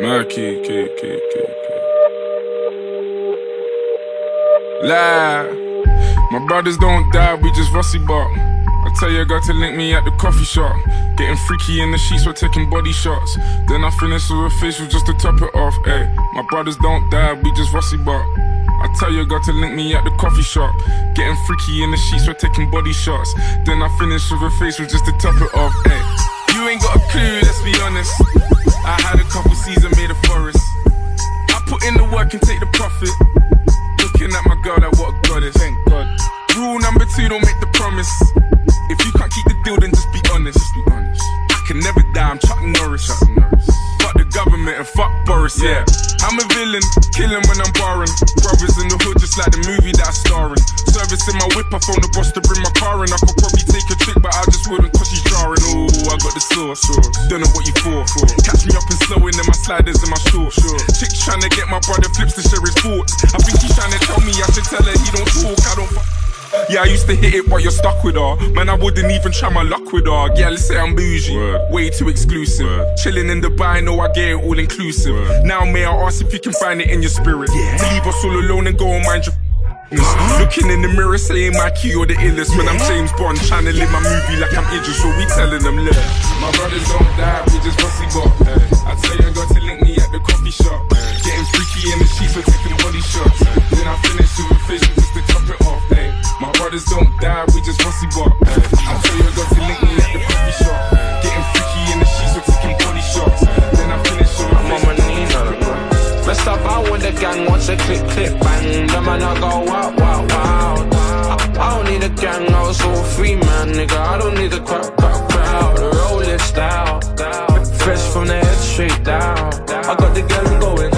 Murky, key, key, key, key. Lie. My brothers don't die, we just rusty bark. I tell your girl to link me at the coffee shop. Getting freaky in the sheets, we're taking body shots. Then I finish with a facial just to top it off. Ayy, my brothers don't die, we just rusty bark. I tell your girl to link me at the coffee shop. Getting freaky in the sheets, we're taking body shots. Then I finish with a facial just to top it off. Ayy, you ain't got a clue, let's be honest. A couple seasons made a forest. I put in the work and take the profit. Looking at my girl, like what a goddess. Thank God. Rule number two, don't make the promise. If you can't keep the deal, then just be honest. Just be honest. I can never die, I'm Chuck Norris. Chuck Norris. Fuck the government and fuck Boris, yeah. I'm a villain, killing when I'm barring. Brothers in the hood, just like the movie that I star in. Service in my whip, I phone the boss to bring my car in. I could probably take a trip, but I the sauce. Don't know what you for. Catch me up and slowing in my sliders and my shorts. Chick's trying to get my brother flips to share his thoughts. I think he's trying to tell me I should tell her he don't talk, I don't fuck. Yeah, I used to hit it, but you're stuck with her. Man, I wouldn't even try my luck with her. Yeah, let's say I'm bougie, Word. way too exclusive. Word. Chilling in Dubai, know I get it all inclusive. Word. Now, may I ask if you can find it in your spirit? To leave us all alone and go and mind your. Looking in the mirror, saying my key or the illest. When I'm James Bond, trying to live my movie like I'm Idris, so we telling them, look. My brothers don't die, we just rusty bop. Eh. I tell you, I got to link me at the coffee shop. Eh. Getting freaky in the sheets, we're taking body shots. Eh. Then I finish a facial just to top it off. My brothers don't die, we just rusty bop. Gang, watch a click, click, bang. The man I go wow, wow, wow. I, I don't need a gang, I was all free, man, nigga. I don't need a crowd, crowd, crowd. Rolling style, fresh from the head straight down. I got the gang going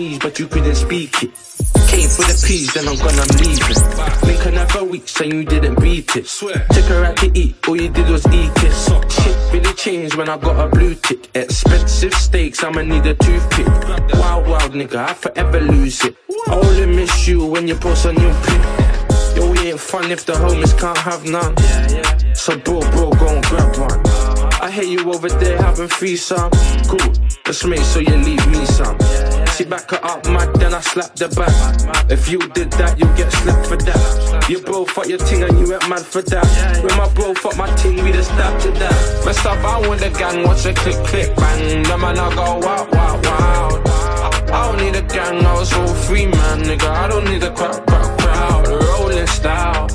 Guapanese, but you couldn't speak it. Came for the peas, then I'm gone, I'm leaving. Link her for weeks, and you didn't beat it. Took her out to eat, all you did was eat it. Shit really changed when I got a blue tick. Expensive steaks, I'ma need a toothpick. Wild, wild nigga, I forever lose it. I only miss you when you post a new pic. Yo, we ain't fun if the homies can't have none. So bro, bro, go and grab one. I hear you over there having free some. Cool, let's make sure you leave me some. She back her up, Mac, then I slap the back. If you did that, you get slapped for that. Your bro fuck your ting and you went mad for that. When my bro fuck my ting, we just stabbed to that. Messed up out with the gang, watch a click, click, bang. The man I go wow, wow, wow. I, I don't need a gang, I was all free, man, nigga. I don't need a crowd, crowd, crowd. Rolling style.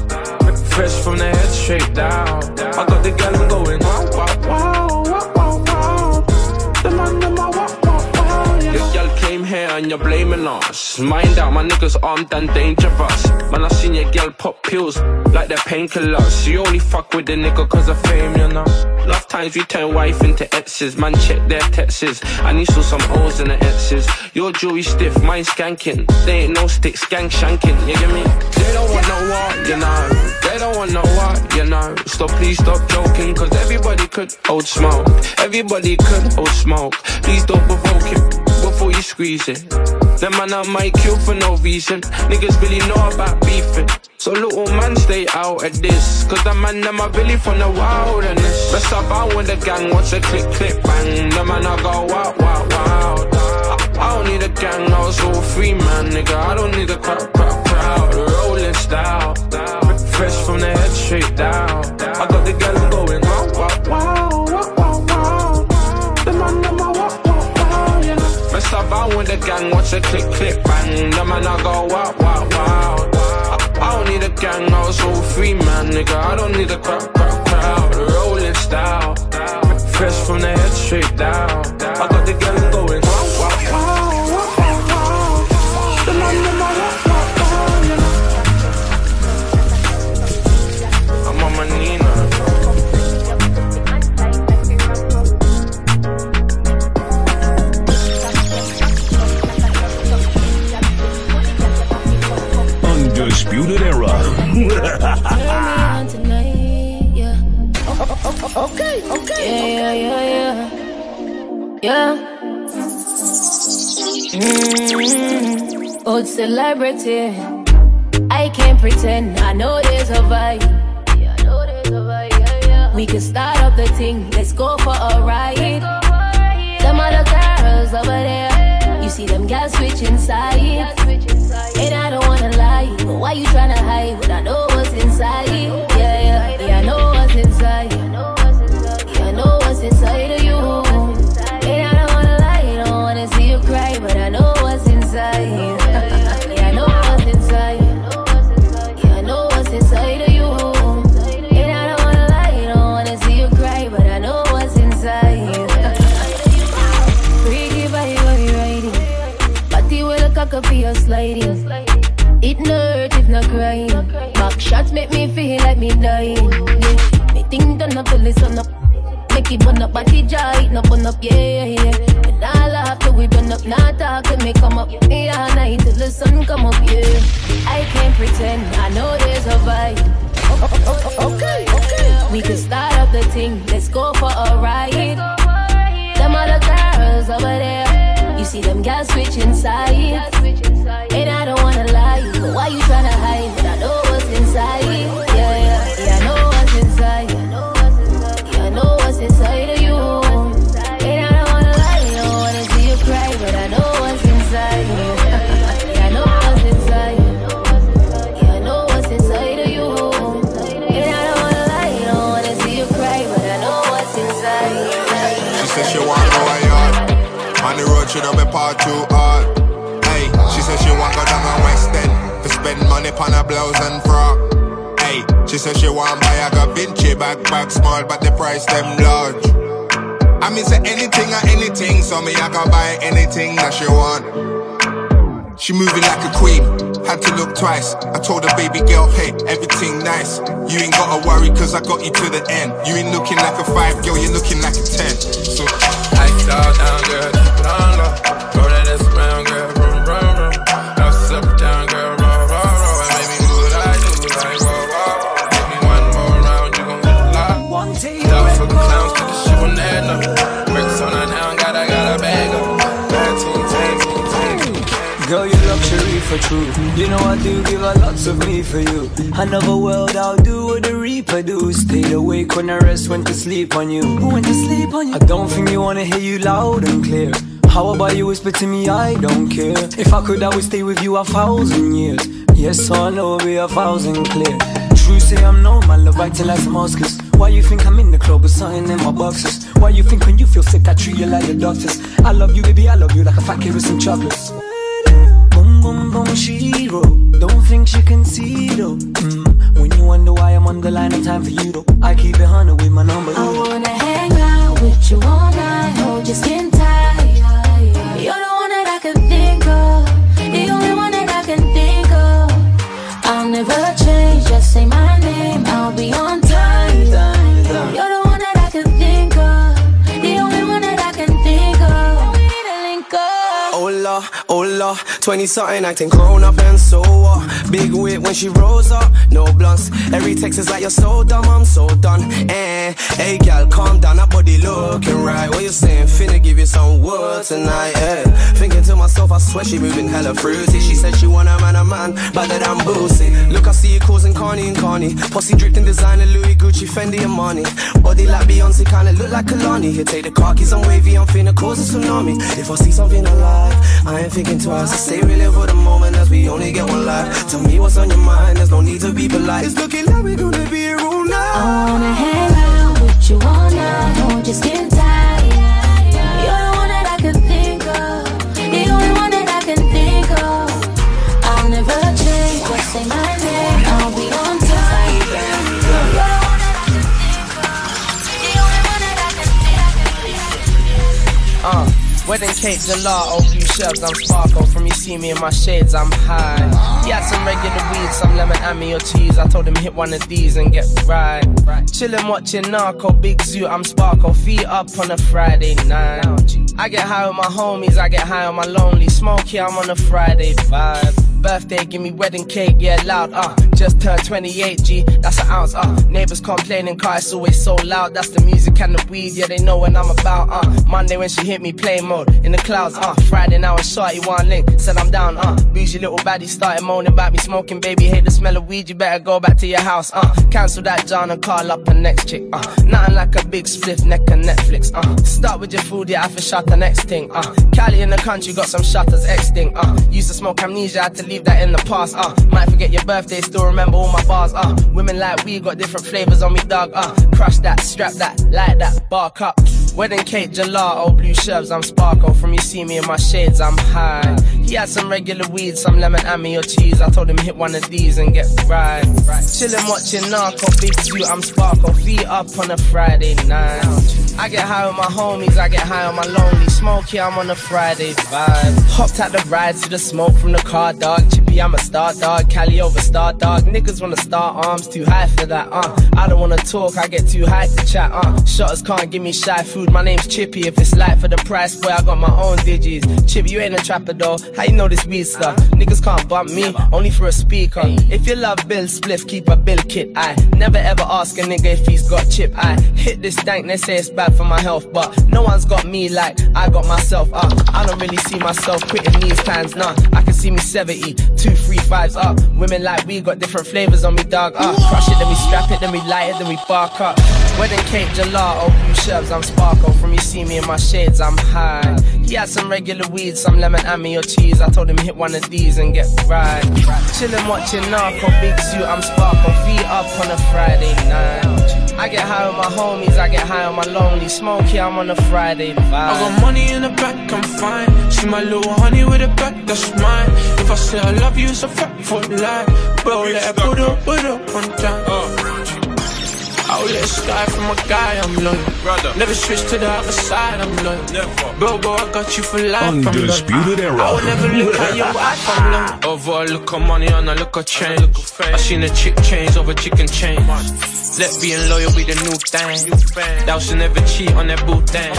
Fresh from the head straight down. I got the gal going wow, wow, and you're blaming us. Mind out, my niggas armed and dangerous. Man, I seen your gal pop pills like they're painkillers. You only fuck with the nigga cause of fame, you know. Love times we turn wife into exes. Man, check their texts. I need saw some O's in the X's. Your jewelry stiff, mine skanking. They ain't no stick, skank shanking. You get me? They don't want no war, you know. They don't want no war, you know. Stop, please stop joking. Cause everybody could hold smoke. Everybody could hold smoke. Please don't provoke it before you squeeze it. Them man I might kill for no reason. Niggas really know about beefing. So little man stay out of this. Cause the man them are really from the wilderness. Mess up out with the gang, watch a click, click, bang. The man I go wow, wow, wow. I, don't need a gang, I was all free, man, nigga. I don't need a crowd, crowd, crowd. Rolling style. Fresh from the head straight down. I got the gal going with the gang, watch a click, click, bang. The man I go wow, wow, wow. I, I don't need a gang, I was all free, man, nigga. I don't need a crap, crowd, crowd. Rolling style. Fresh from the head straight down. I got the gal Okay, okay. Yeah, yeah, yeah, yeah. Yeah. Mm, old celebrity. I can't pretend. I know there's a vibe. Yeah, I know there's a vibe. Yeah, yeah. We can start up the thing, let's go for a ride. Them other girls over there, you see them girls switching sides. And I don't lie, but why you tryna hide when I know what's inside? Make me feel like me dying. Yeah. Me think done up the sun up. Make it burn up, body jaw, it no burn up, yeah, yeah, yeah. And I laugh till we done up, not talk till me come up. Yeah, night till the sun come up, yeah. I can't pretend, I know there's a vibe. Okay, okay. We can start up the thing, let's go for a ride. Them other girls over there, you see them girls switching sides. And I don't wanna lie, but why you tryna hide? Yeah, yeah, yeah, I know what's inside. Yeah, I know what's inside of you. And I don't wanna lie, don't wanna see you cry, but I know what's inside. Yeah, I know what's inside. Yeah, I know what's inside of you. And I don't wanna lie, don't wanna see you cry, but I know what's inside. She said she want go. On the road, she part too hard. Hey, she said she want go down on West End spend money on her blouse and she said she want buy a Da Vinci bag, bag small, but the price them large. I mean say anything or anything, so me I can buy anything that she want. She moving like a queen, had to look twice. I told her baby girl, hey, everything nice. You ain't gotta worry, cause I got you to the end. You ain't looking like a five, girl, you're looking like a ten. So all down, girl, You know I do give a lots of me for you. Another world I'll do what the reaper do. Stayed awake when I rest went to sleep on you. To sleep on you? I don't think you wanna hear you loud and clear. How about you whisper to me? I don't care. If I could, I would stay with you a thousand years. Yes, I know it'll be a thousand clear. True say I'm my love acting like Oscars. Why you think I'm in the club with something in my boxes? Why you think when you feel sick I treat you like the doctors? I love you, baby, I love you like a fat kid with some chocolates. Boom, boom, wrote. Don't think she can see though. Mm. When you wonder why I'm on the line, no time for you though. I keep it hundred with my number. I wanna hang out with you all night, hold your skin tight. You're the one that I can think of, the only one that I can think of. I'll never change, just say my name, I'll be on Hola, hola, 20 something acting grown up and so what? Big whip when she rolls up, no blunts. Every text is like you're so dumb, I'm so done. Eh, hey gal, calm down, that body looking right. What you saying? Finna give you some wood tonight, eh? Thinking to myself, I swear she moving hella fruity. She said she want a man, a man, better than Boosie. Look, I see you causing Carney and Carney. Pussy dripped designer, Louis, Gucci, Fendi, and money. Body like Beyonce, kinda look like Kehlani. Here, take the car keys, I'm wavy, I'm finna cause a tsunami. If I see something alive, I ain't thinking twice. I we live for the moment as we only get one life. Tell me what's on your mind, there's no need to be polite. It's looking like we're gonna be here all night. I wanna hang out you night, hold your skin tight. You're the one that I can think of, the only one that I can think of. I'll never change, just say my name, I'll be on time. You're the one that I can think of, the only one that I can think of. Uh, wedding cake, gelato, blue oh, shells, I'm sparkle. From you see me in my shades, I'm high. He had some regular weed, some lemon ammy or cheese. I told him hit one of these and get right. Chillin' watching Narco, big zoo, I'm sparkle. Feet up on a Friday night. I get high with my homies, I get high on my lonely. Smoky, I'm on a Friday vibe. Birthday, give me wedding cake, yeah, loud, uh. Just turned 28, G, that's an ounce, uh. Neighbors complaining, car it's always so loud. That's the music and the weed, yeah, they know what I'm about, uh. Monday when she hit me, play mode, in the clouds, uh. Friday now it's shorty, one link, said I'm down, uh. Bougie little baddie started moaning about me smoking, baby, hate the smell of weed, you better go back to your house, uh. Cancel that John and call up the next chick, uh. Nothing like a big split neck and Netflix, uh. Start with your food, yeah, I for shot the next thing, uh. Cali in the country got some shutters, X thing, uh. Used to smoke amnesia, had to leave that in the past, uh. Might forget your birthday, still remember all my bars, uh. Women like we got different flavors on me, dog, uh. Crush that, strap that, light that, bark up. Wedding cake, gelato, blue sherbs, I'm sparkle. From you see me in my shades, I'm high. He had some regular weed, some lemon ammy or cheese. I told him hit one of these and get right. Chillin' watching Narco, big suit, I'm sparkle. Feet up on a Friday night. I get high with my homies, I get high on my lonely. Smoky, I'm on a Friday vibe. Hopped out the ride to the smoke from the car, dog. Chippy, I'm a star dog. Cali over star dog. Niggas wanna start arms, too high for that, uh. I don't wanna talk, I get too high to chat, uh. Shotters can't give me shy food, my name's Chippy. If it's light for the price, boy, I got my own digits. Chippy, you ain't a trapper though. How you know this weed stuff? Niggas can't bump me, only for a speaker. If you love Bill Spliff, keep a bill kit. I never ever ask a nigga if he's got chip. I hit this dank, they say it's bad for my health, but no one's got me like I got myself up. I don't really see myself quitting these times, nah. I can see me 70, two, three, fives up. Women like we got different flavors on me, dog. Uh, crush it, then we strap it, then we light it, then we bark up. Wedding cake, gelato, blue sherbs, I'm sparkle. From you see me in my shades, I'm high. He had some regular weed, some lemon ammy or cheese. I told him hit one of these and get right. Chillin' watching Narco, big suit, I'm sparkle. Feet up on a Friday night. I get high with my homies, I get high on my lonely. Smoky, I'm on a Friday vibe. I got money in the back, I'm fine. See my little honey with a back, that's mine. If I say I love you, it's a fact for life. Bro, let it put up, put up one time. I'll let it sky from a guy, I'm loyal. Brother. Never switch to the other side, I'm loyal. Never. Bro, bro, I got you for life, I'm loyal. Undisputed era. I will never look at your wife, I'm loyal. Over a look of money and a look of change. I seen a chick change over chicken change. Let being loyal be the new thing. Thou should never cheat on that boot thing.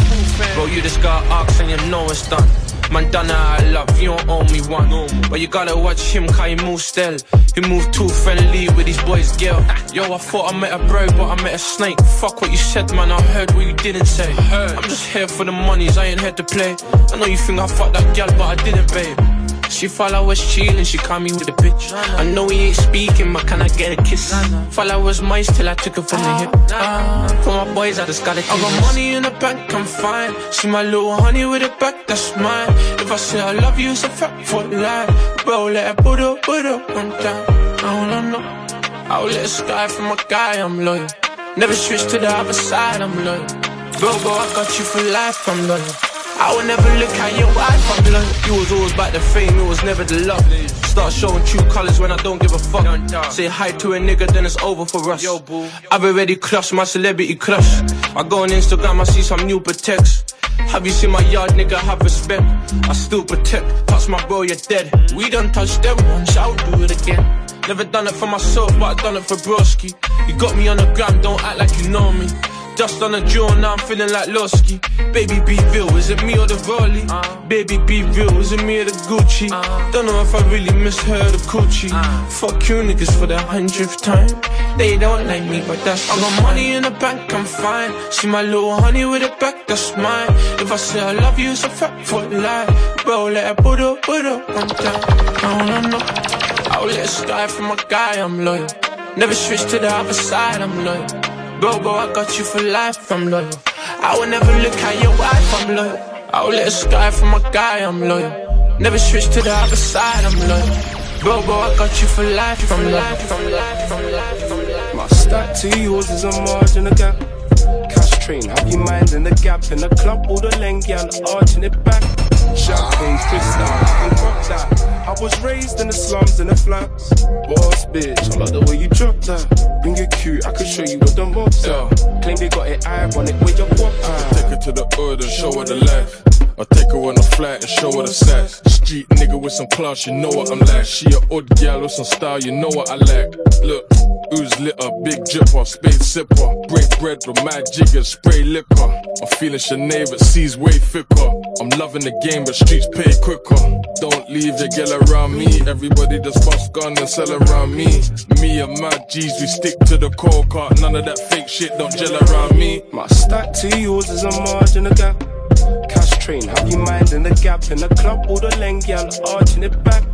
Bro, you just got ox and you know it's done. Man, done I love, you don't owe me one. But you gotta watch him, cause he move still. He move too friendly with his boys, girl. Yo, I thought I met a bro, but I met a snake. Fuck what you said, man, I heard what you didn't say. I'm just here for the monies, I ain't here to play. I know you think I fucked that girl, but I didn't, babe. She follow was chillin', she call me with a bitch. I know he ain't speaking, but can I get a kiss? Follow was mice till I took it from the hip. For my boys, I just gotta kiss. I got money in the bank, I'm fine. See my little honey with a back, that's mine. If I say I love you, it's a fact for life. Bro, let it put up, put up one time. I don't know. I'll let it sky from a guy, I'm loyal. Never switch to the other side, I'm loyal. Bro, bro, I got you for life, I'm loyal. I would never look at your wife, I'm loyal. You was always about the fame, it was never the love. Start showing true colors when I don't give a fuck. Say hi to a nigga, then it's over for us. I've already crushed my celebrity crush. I go on Instagram, I see some new protects. Have you seen my yard, nigga? Have respect. I still protect. Touch my bro, you're dead. We done touched them once, I'll do it again. Never done it for myself, but I done it for broski. You got me on the gram, don't act like you know me. Just on the drill, now I'm feeling like Losky. Baby, be real, is it me or the Rolly? Uh. Baby, be real, is it me or the Gucci? Uh. Don't know if I really misheard the coochie. Uh. Fuck you niggas for the hundredth time. They don't like me, but that's I got money in the bank, I'm fine. See my little honey with a back, that's mine. If I say I love you, it's a fact for life. Bro, let it put up, put up one time. I don't know. I'll let it sky from a guy, I'm loyal. Never switch to the other side, I'm loyal. Bro, bro, I got you for life, I'm loyal. I will never look at your wife, I'm loyal. I will let it sky from a guy, I'm loyal. Never switch to the other side, I'm loyal. Bro, bro, I got you for life, I'm loyal. From life, from life, from life. My stack to yours is a margin of gap. Cash train, have you mind in the gap in the club, all the length, yeah, arching it back. Champagne, crystal, and crop that. I was raised in the slums and the flats. Boss bitch, I like the way you drop that. Bring it cute, I could show you what the mobs are. Claim they got it ironic with your guap. Take her to the hood and show her the life. I take her on a flat and show her the sex. Street nigga with some class, you know what I'm like. She a odd gal with some style, you know what I like. Look, ooze litter, big dripper, spade sipper. Break bread with mad jiggers, spray liquor. I'm feeling Sinead, but C's way thicker. I'm loving the game, but streets pay quicker. Don't leave your girl around me. Everybody just bust gun and sell around me. Me and my G's, we stick to the core cart. None of that fake shit don't gel around me. My stack to yours is a margin of gap. Cash train, have you mind in the gap in the club? All the leng gal arching it back.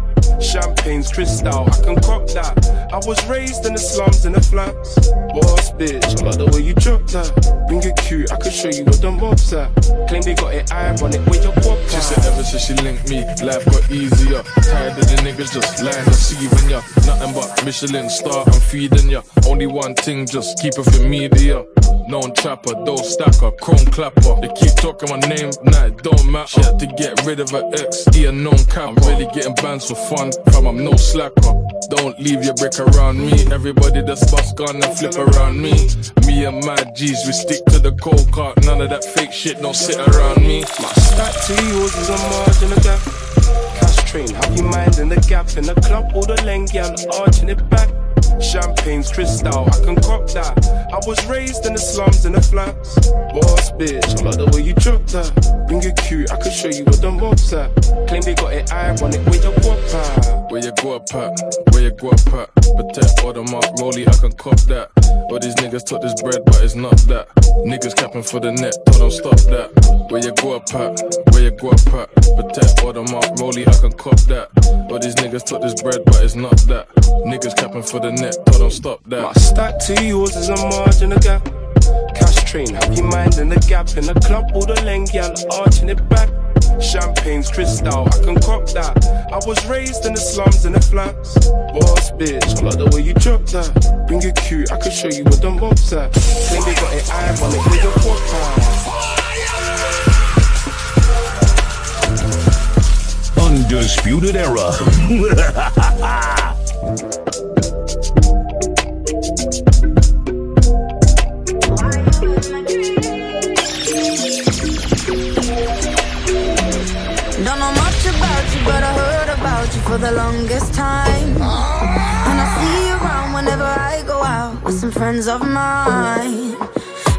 Champagne's crystal, I can cop that. I was raised in the slums in the flats. Boss bitch, I like the way you drop that. Bring it cute, I could show you what the mob's at. Claim they got it ironic with your pop. She said ever since she linked me, life got easier. Tired of the niggas just lying, deceiving ya. Nothing but Michelin star, I'm feeding ya. Only one thing, just keep it for media. Known trapper, dough stacker, chrome clapper. They keep talking my name, nah, it don't matter. She had to get rid of her ex, he a cap. I'm really getting banned for fun, fam, I'm no slacker. Don't leave your brick around me. Everybody that's bust gun and flip around me. Me and my G's, we stick to the cold cart. None of that fake shit don't sit around me. My stack to yours is a margin of gap. Cash train, have you mind in the gap in the club? All the leng gal arching it back. Champagne's crystal, I can cop that. I was raised in the slums in the flats. Boss bitch, I like the way you drop that. Bring it cute, I could show you what the mob's at. Claim they got it ironic with your guap at. Where you go up at? Where you go up at? Protect all the mark, rolly, I can cop that. All these niggas took this bread, but it's not that. Niggas capping for the net, told them stop that. Where you go up at? Where you go up at? Protect all the mark, rolly, I can cop that. All these niggas took this bread, but it's not that. Niggas capping for the net, told them stop that. My stack to yours is a margin of gap. Cash train, have you mind in the gap in the club? All the leng gal arching it back. Champagne's crystal, I can cop that. I was raised in the slums and the flats. Boss bitch, I like the way you drop that. Bring it cute, I could show you what the mob's at. Claim they got an eye on it with your pop Undisputed Era. but I heard about you for the longest time. And I see you around whenever I go out with some friends of mine.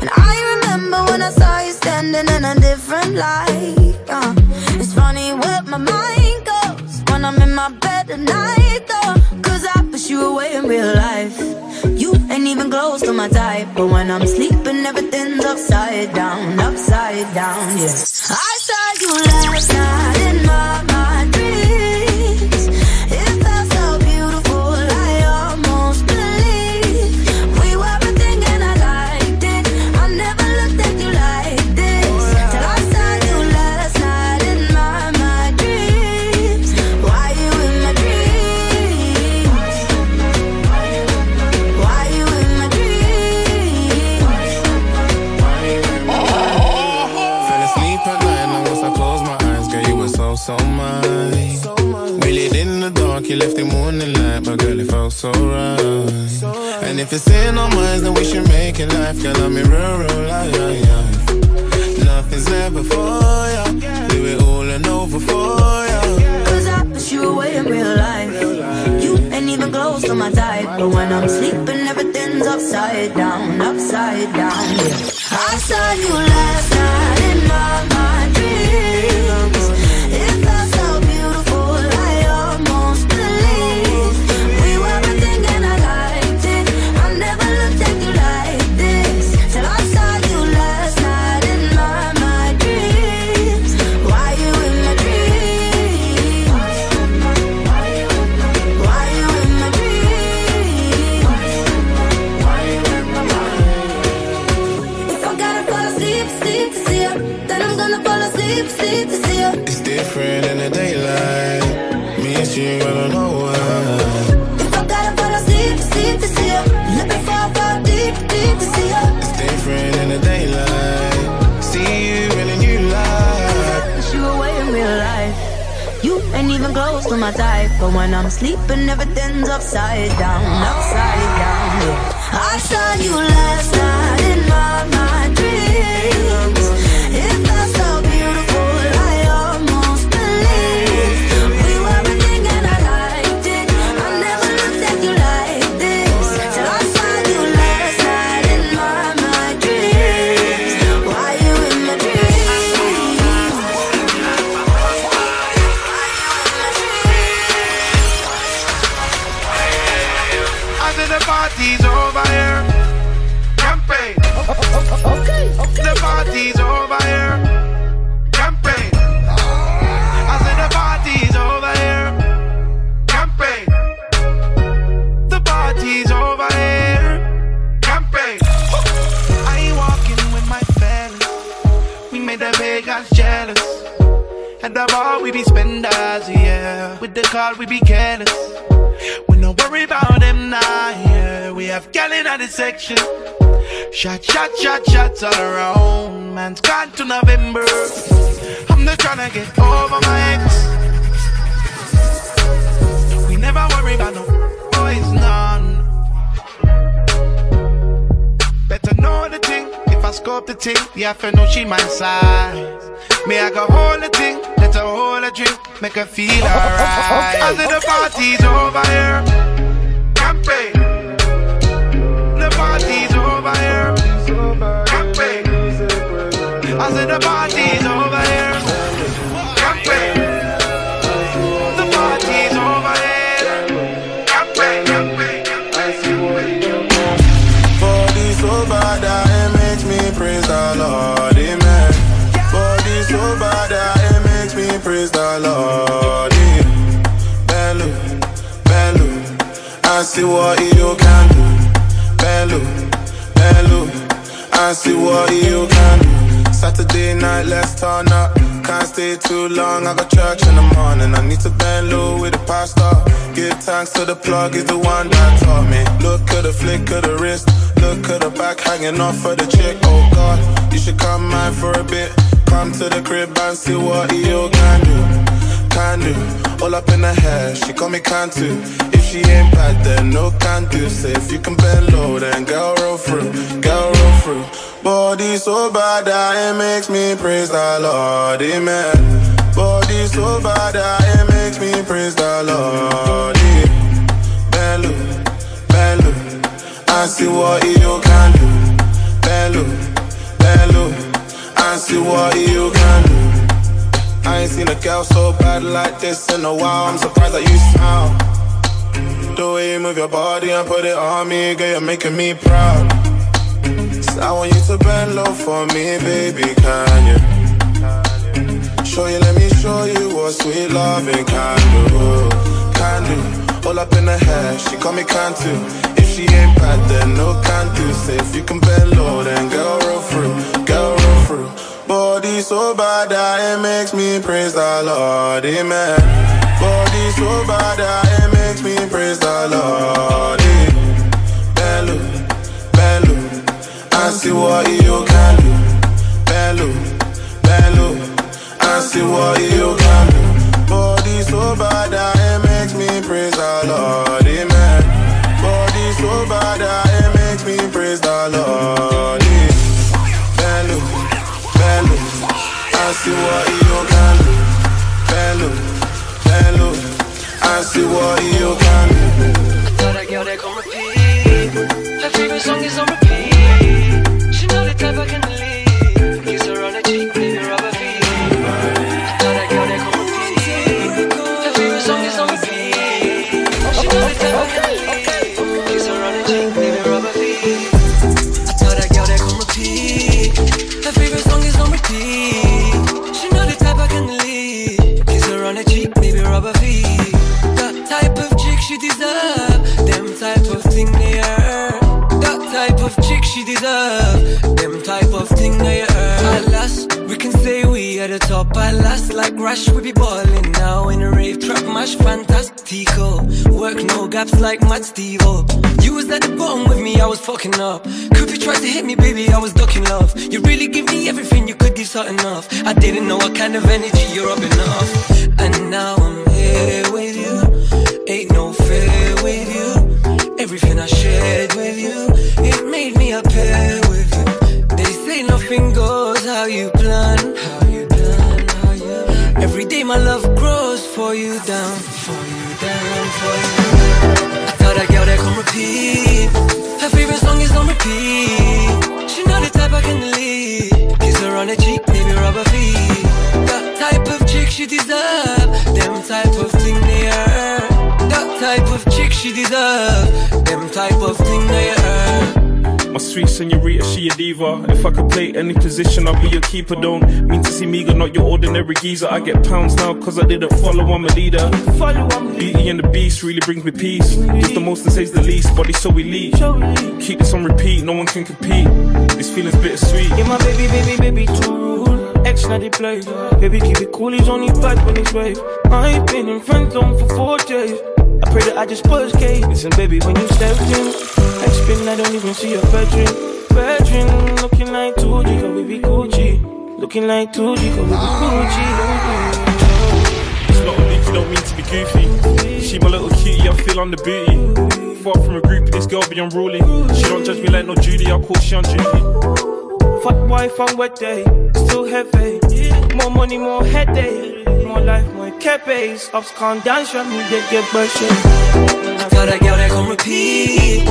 And I remember when I saw you standing in a different light. uh. It's funny where my mind goes when I'm in my bed at night, though. Cause I push you away in real life. Ain't even close to my type. But when I'm sleeping, everything's upside down, upside down, yeah. I saw you last night in my, my. So right. And if it's in our minds, then we should make it life, girl, I'm in real, real life. Nothing's ever for ya, do it all and over for ya. Cause I push you away in real life. You ain't even close to my type. But when I'm sleeping, everything's upside down, upside down. Yeah. I saw you last night in my, yeah. Bello, bello, I see what you can do. Bello, bello, I see what you can do. Saturday night, let's turn up. Can't stay too long, I got church in the morning. I need to bend low with the pastor. Give thanks to the plug, he's the one that taught me. Look at the flick of the wrist, look at the back hanging off of the chick. Oh God, you should come mine for a bit. Come to the crib and see what you can do. Can do, all up in her hair, she call me can too. If she ain't bad, then no can do. Say if you can bend low, then girl roll through, girl roll through. Body so bad that it makes me praise the Lord, amen. Body so bad that it makes me praise the Lord. Yeah. Bello, bello, I see what you can do. Bello, bello, See what you can do. I ain't seen a girl so bad like this in a while. I'm surprised that you smile. The way you move your body and put it on me, girl, you're making me proud. So I want you to bend low for me, baby, can you? Show you, let me show you what sweet loving can do. Can do. All up in her hair, she call me can. If she ain't bad, then no can do. Say if you can bend low, then girl roll through, Body so bad that it makes me praise the Lord, amen. Body so bad that it makes me praise the Lord. Yeah. Bello, bello, I see what you can do. Bello, bello, I see what you can do. Body so bad that it makes me praise the Lord, amen. Body so bad that it makes me praise the Lord. See what you can do. Bello, bello, I see what you deserve. Them type of thing they are. At last, we can say we at the top. At last, like Rush, we be balling now in a rave trap mash, fantastico. Work no gaps like Matt Stevo. You was at the bottom with me, I was fucking up. Cooper tried to hit me, baby, I was ducking love. You really give me everything, you could give something off. I didn't know what kind of energy you're rubbing off. And now I'm here with you. Ain't no fear with you. Everything I shared with you, it made a pair with you. They say nothing goes how you plan. How you plan, how you Every day my love grows for you down, for you down, for you. I thought that girl that come repeat. Her favorite song is on repeat. She know the type I can lead. Kiss her on the cheek, maybe rub her feet. That type of chick she deserve. Them type of thing they are. That type of chick she deserve. Them type of thing earn. My sweet senorita, she a diva. If I could play any position, I'd be your keeper. Don't mean to see me, go not your ordinary geezer. I get pounds now, cause I didn't follow, I'm a leader. Beauty and the beast really brings me peace. Gives the most and says the least, body so elite. Keep this on repeat, no one can compete. This feeling's bittersweet. Yeah, my baby, baby, baby, too rude. Ex not the play. Baby, keep it cool, he's only bad when he's wave. I ain't been in friend zone for four days. I pray that I just push K. Listen, baby, when you stepped in, I spin, I don't even see your bedroom. Bedroom, looking like 2G, go baby Gucci. Looking like 2G, go baby Gucci. It's not a don't mean to be goofy. She my little cutie, I feel on the booty. Far from a group, this girl be unruly. She don't judge me like no Judy, I call she on duty. Fuck wife on wet day, still heavy. More money, more headache. More life, more capes. Ups can't dance, me, they get bullshit. I got a girl that gon' repeat.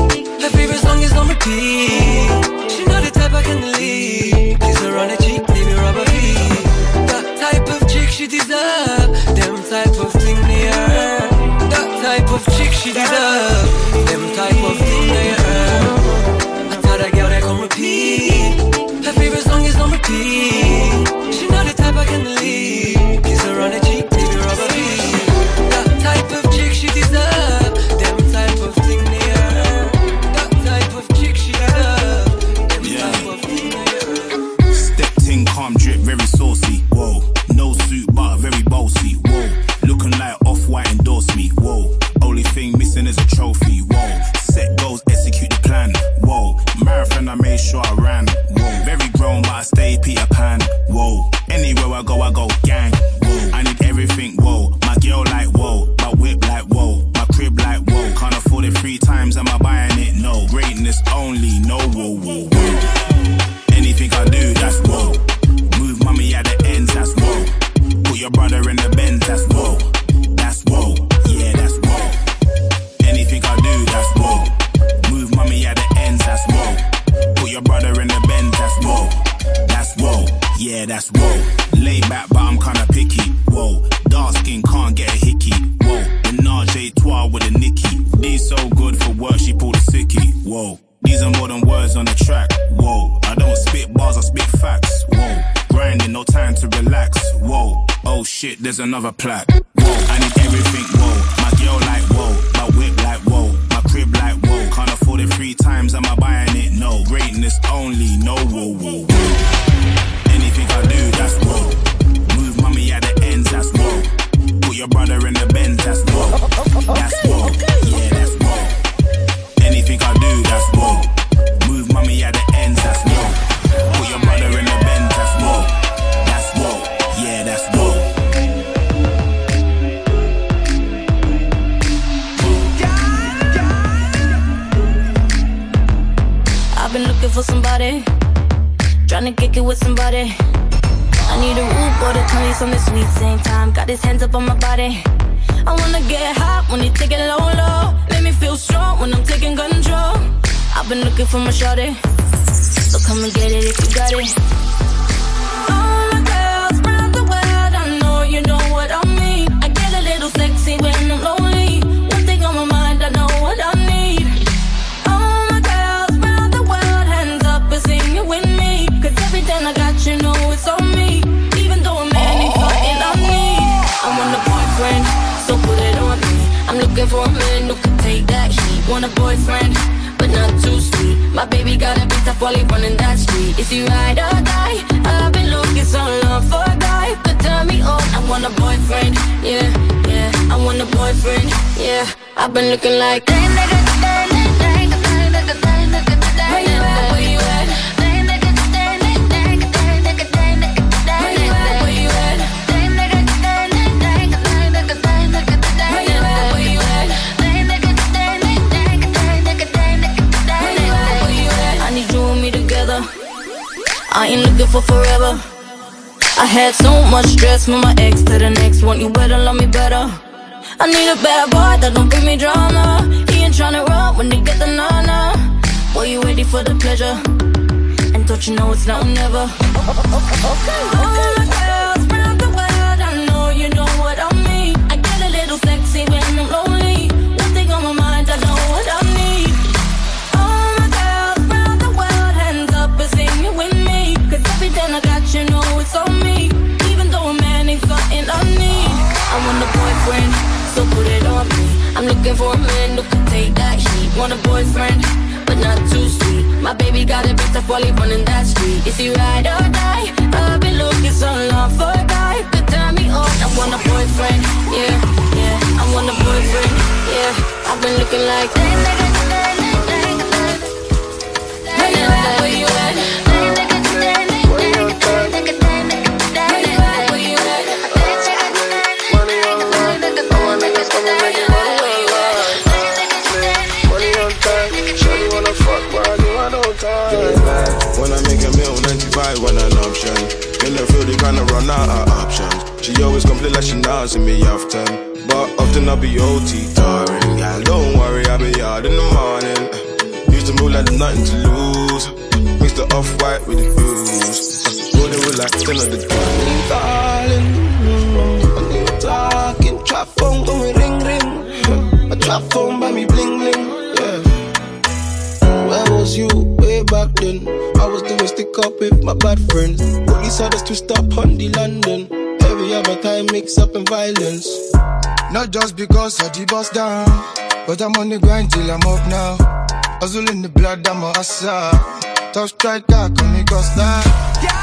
Her favorite song is on repeat. She know the type I can leave. Kiss her on the cheek, baby rubber feet. That type of chick she deserve. Them type of thing they earn. That type of chick she deserve. Them type of thing they earn. I got a girl that gon' repeat. Her favorite song is on repeat. She know the type I can leave. There's Want a boyfriend, but not too sweet. My baby got a bit tough while he running that street. Is he ride or die? I've been looking so long for a guy to turn me on. I want a boyfriend, yeah, yeah. I want a boyfriend, yeah. I've been looking like. Where you at? For forever. I had so much stress from my ex to the next one. You better love me better. I need a bad boy that don't bring me drama. He ain't tryna run when they get the nana. Boy, you ready for the pleasure? And don't you know it's now or never? All my girls round the world, I know you know what I mean. I get a little sexy when I'm lonely. I want a boyfriend, so put it on me. I'm looking for a man who can take that heat. Want a boyfriend, but not too sweet. My baby got a bitch that's probably running that street. Is he ride or die? I've been looking so long for a guy could turn me on. I want a boyfriend, yeah, yeah. I want a boyfriend, yeah. I've been looking like Where nigga, that, that, that, that, 95 when an option. In the field, they kinda run out of options. She always complain like she not see me often. But often I'll be OT tiring. Yeah, don't worry, I'll be out in the morning. Used to move like nothing to lose. Mix the off white with the blues. Rolling with like 10 of the. Darling, when you talking, trap phone going ring ring. A trap phone by me bling bling. Yeah. Where was you way back then? I was doing stick up with my bad friends. Police had us to stop on the London. Every other time mix up in violence. Not just because I the bust down, but I'm on the grind till I'm up now. Hustle in the blood, I'm a hustler. Top striker, come me costa.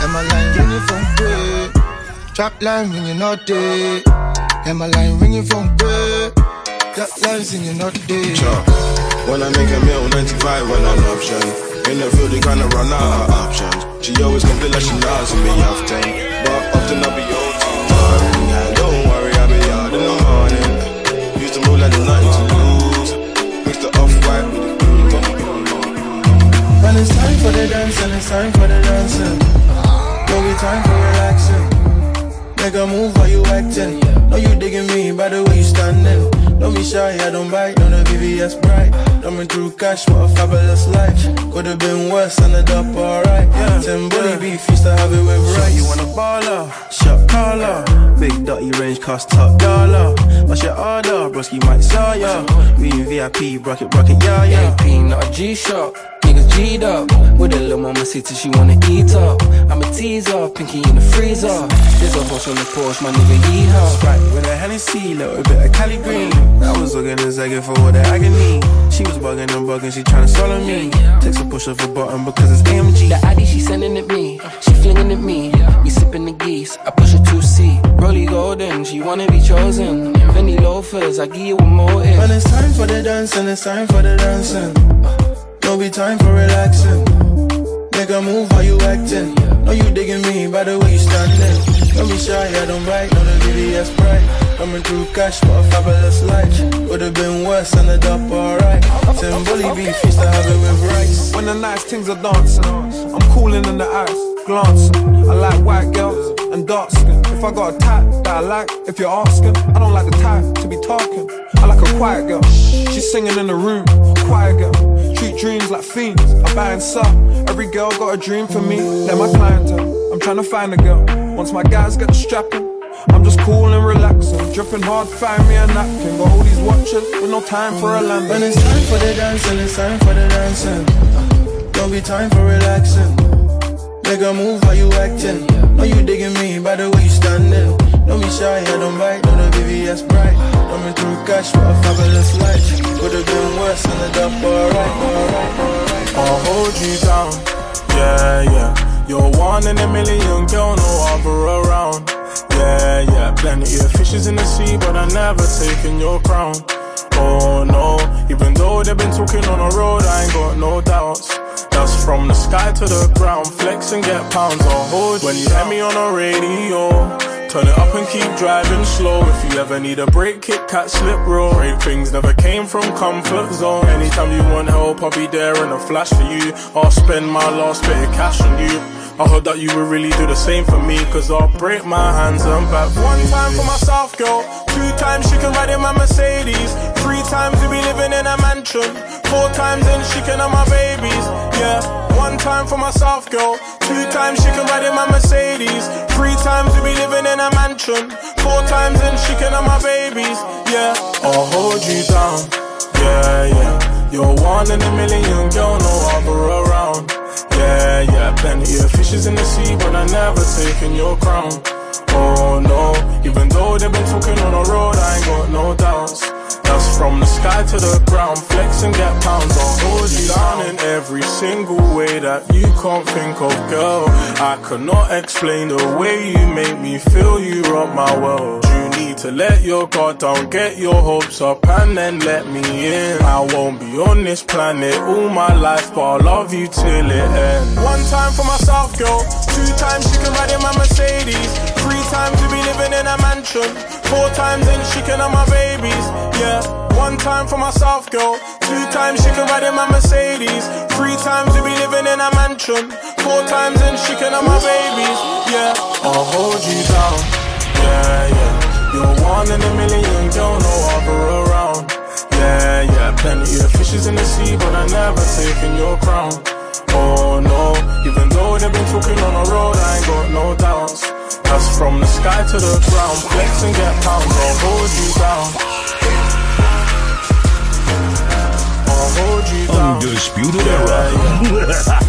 Am I line ringing from way? Trap line ringing all day. Am I line ringing from way? That line singing all day. When I make a meal, 95 when an option. In the field, they kinda run out of options. She always complain like she see me often. But often I'll be OT VIP, bracket, bracket, yeah, yeah. AP, not a G-Shock. Niggas G'd up. With a little mama city, she wanna eat up. I'm a teaser, pinky in the freezer. There's a horse on the porch, my nigga yeehaw Sprite with a Hennessy, little bit of Cali Green. I was looking a second for all the agony. She was bugging and bugging, she tryna swallow me. Takes a push off a button because it's AMG The ID she sending at me. She flinging at me golden, she wanna be chosen Fendi loafers, I give you a motive When it's time for the dancing, it's time for the dancing uh, no be time for relaxing. Make a move, how you acting? Know you digging me by the way you standing. Don't be shy, I don't bite, no the VVS bright. Coming through cash, what a fabulous life. Could've been worse, ended up alright. Tim Bully beef used to have it with rice. When the nice things are dancing, I'm cooling in the ice, glancing. I like white girls and dark skin. If I got a type that I like, if you're asking, I don't like the type to be talking. I like a quiet girl. She's singing in the room, quiet girl. Treat dreams like fiends. I buy and sell. Every girl got a dream for me. They're my clientele. I'm trying to find a girl. Once my guys get the strapping, I'm just cool and relaxing. Dripping hard, find me a napkin. Got all these watches with no time for a landing. When it's time for the dancing, it's time for the dancing. Don't be time for relaxing. Make a move, how you acting? Know you digging me by the way you standing. Don't be shy, I don't bite, no the VVS bright. Coming through cash, what a fabulous life. Could've been worse, ended up alright, alright. I'll hold you down, yeah, yeah. You're one in a million, girl, no other around. Yeah, yeah, plenty of fishes in the sea, but I never taken your crown. Oh no, even though they've been talking on the road, I ain't got no doubts. That's from the sky to the ground, flex and get pounds. I'll hold when you hear me on the radio. Turn it up and keep driving slow. If you ever need a break, kick, cat, slip, roll. Great things never came from comfort zone. Anytime you want help, I'll be there in a flash for you. I'll spend my last bit of cash on you. I hope that you will really do the same for me, cause I'll break my hands and back. One time for myself, girl. Two times she can ride in my Mercedes. Three times we be living in a mansion. Four times and she can have my babies. Yeah. One time for myself, girl. Two times she can ride in my Mercedes. Three times we be living in a mansion. Four times and she can have my babies. Yeah. I'll hold you down. Yeah, yeah. You're one in a million, girl, no other around. Yeah, yeah, plenty of fishes in the sea, but I never taken your crown. Oh no, even though they've been talking on the road, I ain't got no doubts. That's from the sky to the ground, flex and get pounds. I'll hold you down in every single way that you can't think of, girl. I cannot explain the way you make me feel. You rock my world. Need to let your guard down, get your hopes up, and then let me in. I won't be on this planet all my life, but I'll love you till it ends. One time for myself, girl. Two times she can ride in my Mercedes. Three times we be living in a mansion. Four times and she can have my babies. Yeah. One time for myself, girl. Two times she can ride in my Mercedes. Three times we be living in a mansion. Four times and she can have my babies. Yeah. I'll hold you down. Yeah, yeah. You're one in a million, girl, no other around. Yeah, yeah. Plenty of fishes in the sea, but I never taken your crown. Oh no, even though they've been talking on the road, I ain't got no doubts. Cause from the sky to the ground, flex and get pounds, I'll hold you down. I'll hold you down. Undisputed Yeah, era.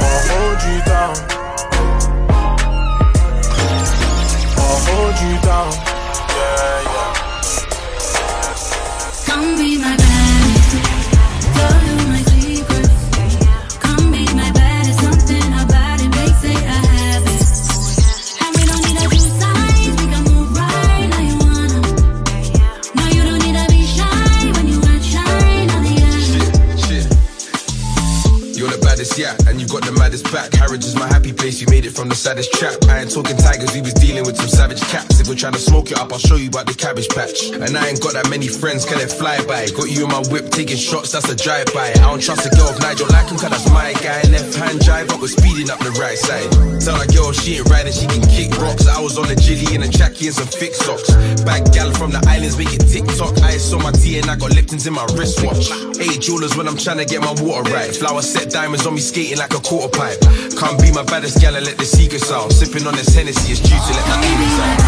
I'll hold you down. Hold you down. Yeah, yeah. Come be my baddest. Yeah, and you got the maddest back. Harrods is my happy place, you made it from the saddest trap. I ain't talking tigers, we was dealing with some savage cats. If we're trying to smoke it up, I'll show you about the cabbage patch. And I ain't got that many friends, can they fly by? Got you in my whip, taking shots, that's a drive by. I don't trust a girl if Nigel like him, cause that's my guy. Left hand drive up, we're speeding up the right side. Tell that girl she ain't riding, she can kick rocks. I was on the jilly in a jackie and some thick socks. Bad gal from the islands making TikTok. Ice on my tea and I got Lipton's in my wristwatch. Eight jewelers when I'm trying to get my water right. Flower set diamonds on me skating like a quarter pipe. Can't be my baddest gal and let the secrets out. Sipping on this Hennessy, it's due to let my demons out.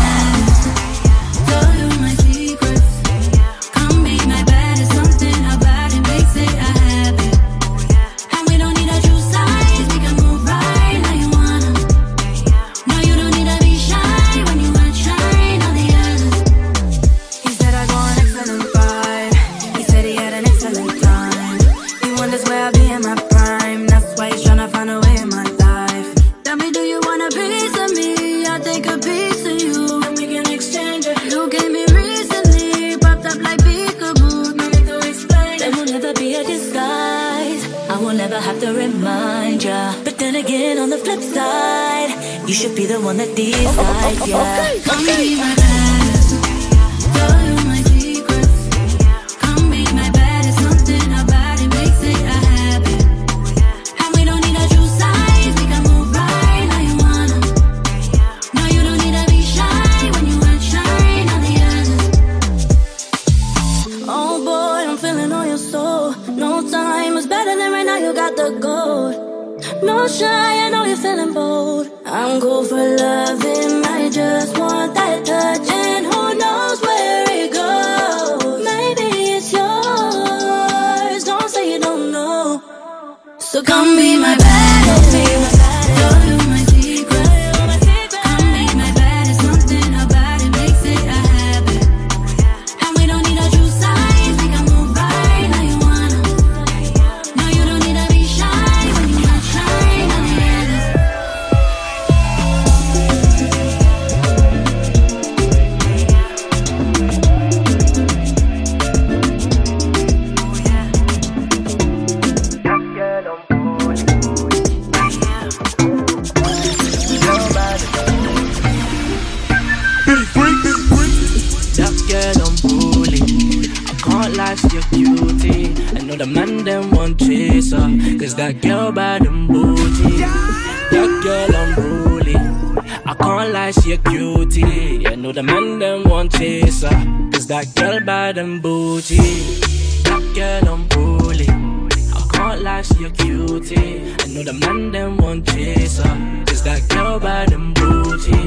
That girl bad and booty.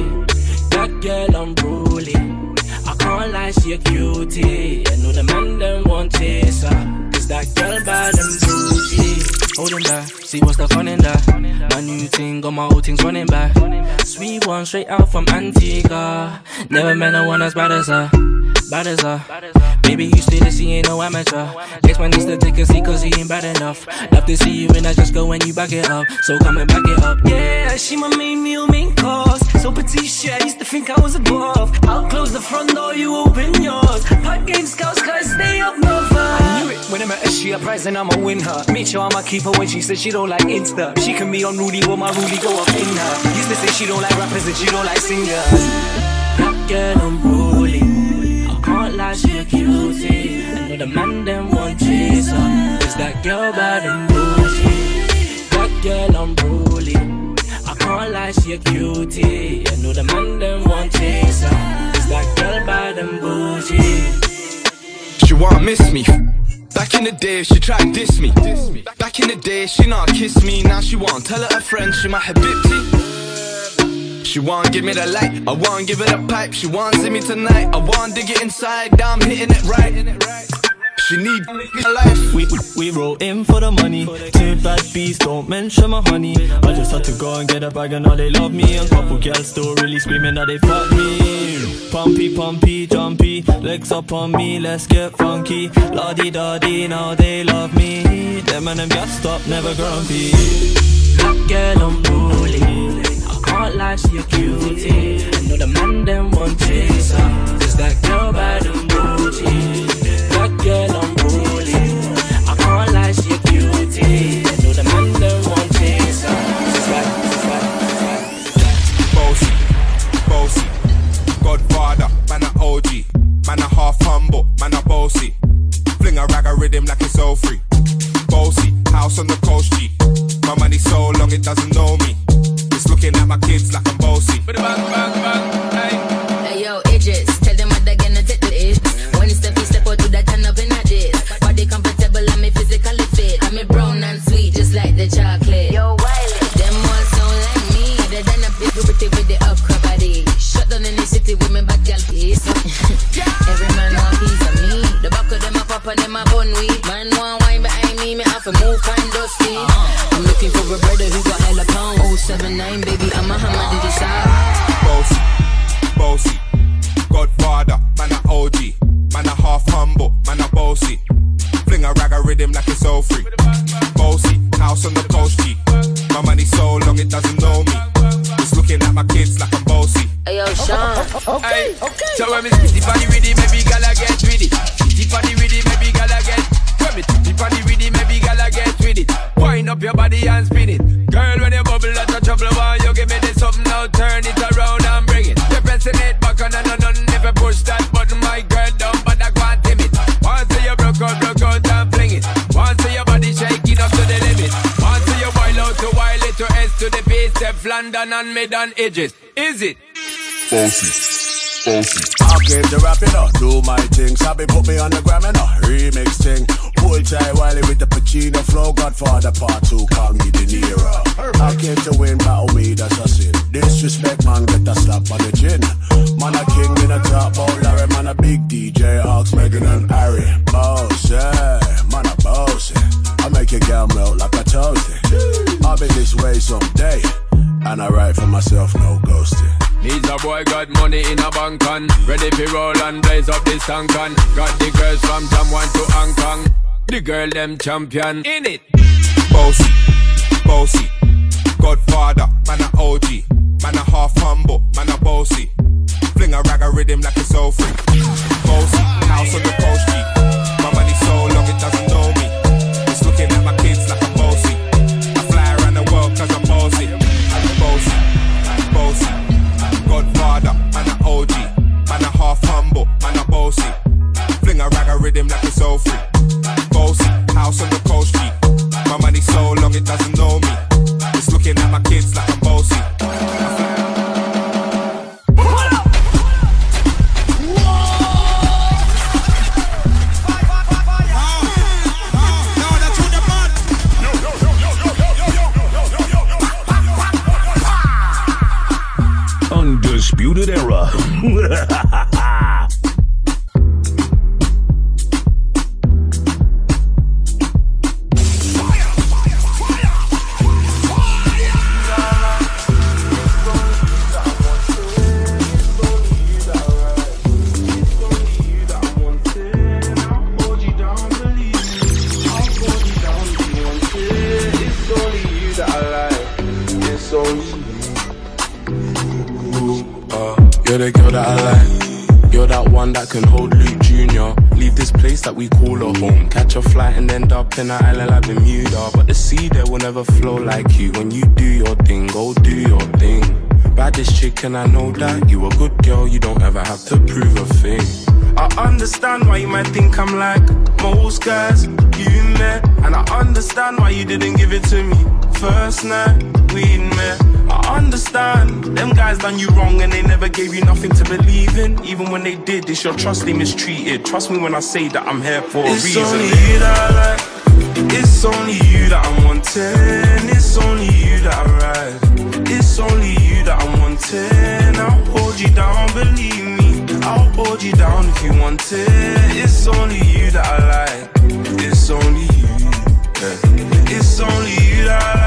That girl unruly. I can't lie, she a cutie. I know the man them want chase her. Cause that girl bad and bougie. Holding back, see what's the fun in that. My new thing, got my old things running back. Sweet one straight out from Antigua. Never met no one as bad as her. Bad as her. Baby, you still see ain't no amateur. Next man needs to take a seat cause he ain't bad enough. Love to see you when I just go when you back it up. So come and back it up. Yeah, she my main meal, main course. So petite I used to think I was above. I'll close the front door, you open yours. Pipe game scouts, guys, stay up north. I knew it when I met her, she a prize and I'ma win her. Make sure I'ma keep her when she says she don't like Insta. She can be on Rudy, but my Rudy go up in her. Used to say she don't like rappers that you don't like singers. That girl unruly. I can't lie, she a cutie. I know the man them want her. Is that girl bad and bougie? That girl unruly. I can't lie, she a cutie. I know the man them want her. Is that girl bad and bougie? She want miss me. Back in the day, she tried diss me. Back in the day, she not kiss me. Now she want tell her her friend she my habibti. She want give me the light. I want give it a pipe. She want see me tonight. I want dig it inside. I'm hitting it right. She need a life. We, we roll in for the money. Two bad bees, don't mention my honey. I just had to go and get a bag and now they love me. And couple girls still really screaming that they fuck me. Pumpy, pumpy, jumpy. Legs up on me, let's get funky. La di da di, now they love me. Them and them gassed stop, never grumpy. Girl unruly. I can't lie, a cutie. I know the man them want chase her. Is that girl bad and bougie? That girl unruly. I can't lie, she a cutie. I know the man them want chase her. Is that, is that, Bossy, bossy, Godfather, man a OG, man a half humble, man a bossy. Fling a rag a rhythm like it's all free. Bossy, house on the coast G. My money so long it doesn't know me. It's looking at my kids like I'm bossy. Bang, bang, bang, hey. Hey yo, Idris, tell them what they're gonna take the is. When it's step, you step out to that turn up in a this. Body comfortable, I'm physically fit. I'm a brown and sweet, just like the chocolate. Yo, Wiley, them all sound like me. They done up big pretty with the upcrow body. Shut down in the city with me bad girl piece. Every man want piece of me. The back of them a pop and them a bun weed. Man want wine behind me, me have to move kind dusty. Uh-huh. I'm looking for a brother who got hella pound. 079, baby, I'm a hammer, did you saw? Bossy, bossy, Godfather, man a OG, man a half humble, man a bossy. Fling a rag a rhythm like it's all free. Bossy, house on the coast G. My money so long it doesn't know me. It's looking at my kids like I'm bossy. Hey yo, Sean. Okay, okay. So when me spitty body with it, maybe gala get with it. Give me this something now? Turn it around and bring it. You're pressing it back on and on and if you push that button, my girl down, but I can't tame it. Once you broke out, broke out and fling it. Once your body shaking up to the limit. Once you wild out to wild it to S to the base, step London and mid and edges. Is it? Bossy, bossy. I came to rap it up, do my thing. Sabi put me on the gram and a remix thing. Pull tight Wiley with the Pacino flow. Godfather part two, call me De Niro. I came to win, battle me, that's a sin. Disrespect, man, get a slap on the chin. Man, a king in a top, oh Larry, man, a big DJ, Ox, Megan and Harry. Boss, yeah, man, a boss. I make your girl melt like a toasty. I'll be this way someday. And I write for myself, no ghosting. Needs a boy got money in a bank on Ready for roll and blaze up this tank on Got the girls from Jamwan to Hong Kong. The girl them champion. In it. Bossy, bossy. Godfather, man a OG Man a half humble, man a bossy. Fling a rag a rhythm like it's all free. Bossy, house on the coast G. My money so long it doesn't man bossy. Fling a rag a rhythm like free. Bossy, house on the coast. My money so long it doesn't know me. It's looking at my kids like I'm bossy. Undisputed Era. place that we call a home. Catch a flight and end up in an island like Bermuda. But the sea there will never flow like you. When you do your thing, go do your thing. Baddest chick, and I know that you a good girl. You don't ever have to prove a thing. I understand why you might think I'm like most guys you met, and I understand why you didn't give it to me first night we met. Understand them guys done you wrong and they never gave you nothing to believe in. Even when they did, it's your trust they mistreated. Trust me when I say that I'm here for it's a reason. It's only you that I like. It's only you that I'm wanting. It's only you that I ride. It's only you that I'm wanting. I'll hold you down, believe me. I'll hold you down if you want it. It's only you that I like. It's only you. Yeah. It's only you that I like.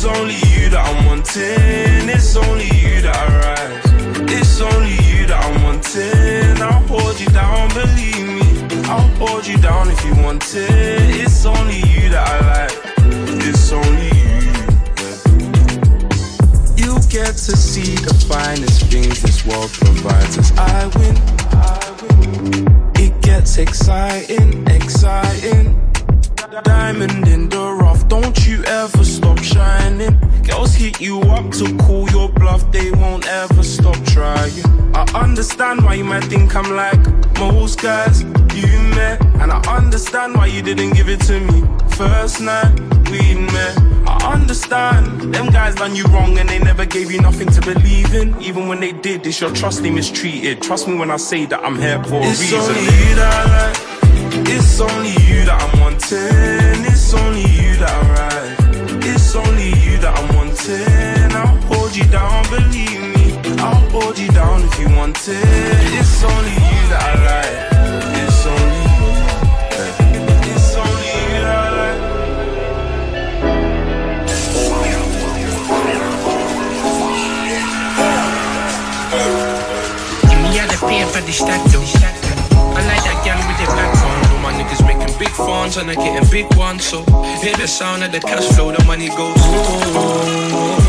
It's only you that I'm wanting. It's only you that I rise. It's only you that I'm wanting. I'll hold you down, believe me. I'll hold you down if you want it. It's only you that I like. It's only you. You get to see the finest things this world provides as I win. I win. It gets exciting, exciting. Diamond in the don't you ever stop shining. Girls hit you up to call your bluff, they won't ever stop trying. I understand why you might think I'm like most guys you met, and I understand why you didn't give it to me first night we met. I understand them guys done you wrong and they never gave you nothing to believe in. Even when they did, it's your trust they mistreated. Trust me when I say that I'm here for it's a reason. It's Only you that I like. It's only you that I'm wanting. It's only you that I ride. It's only you that I'm wanting. I'll hold you down, believe me. I'll hold you down if you want it. It's only you that I like. It's only you. It's only you that I like. Give me all the paper, the stack funds and they getting big ones. So hear the sound of the cash flow, the money goes.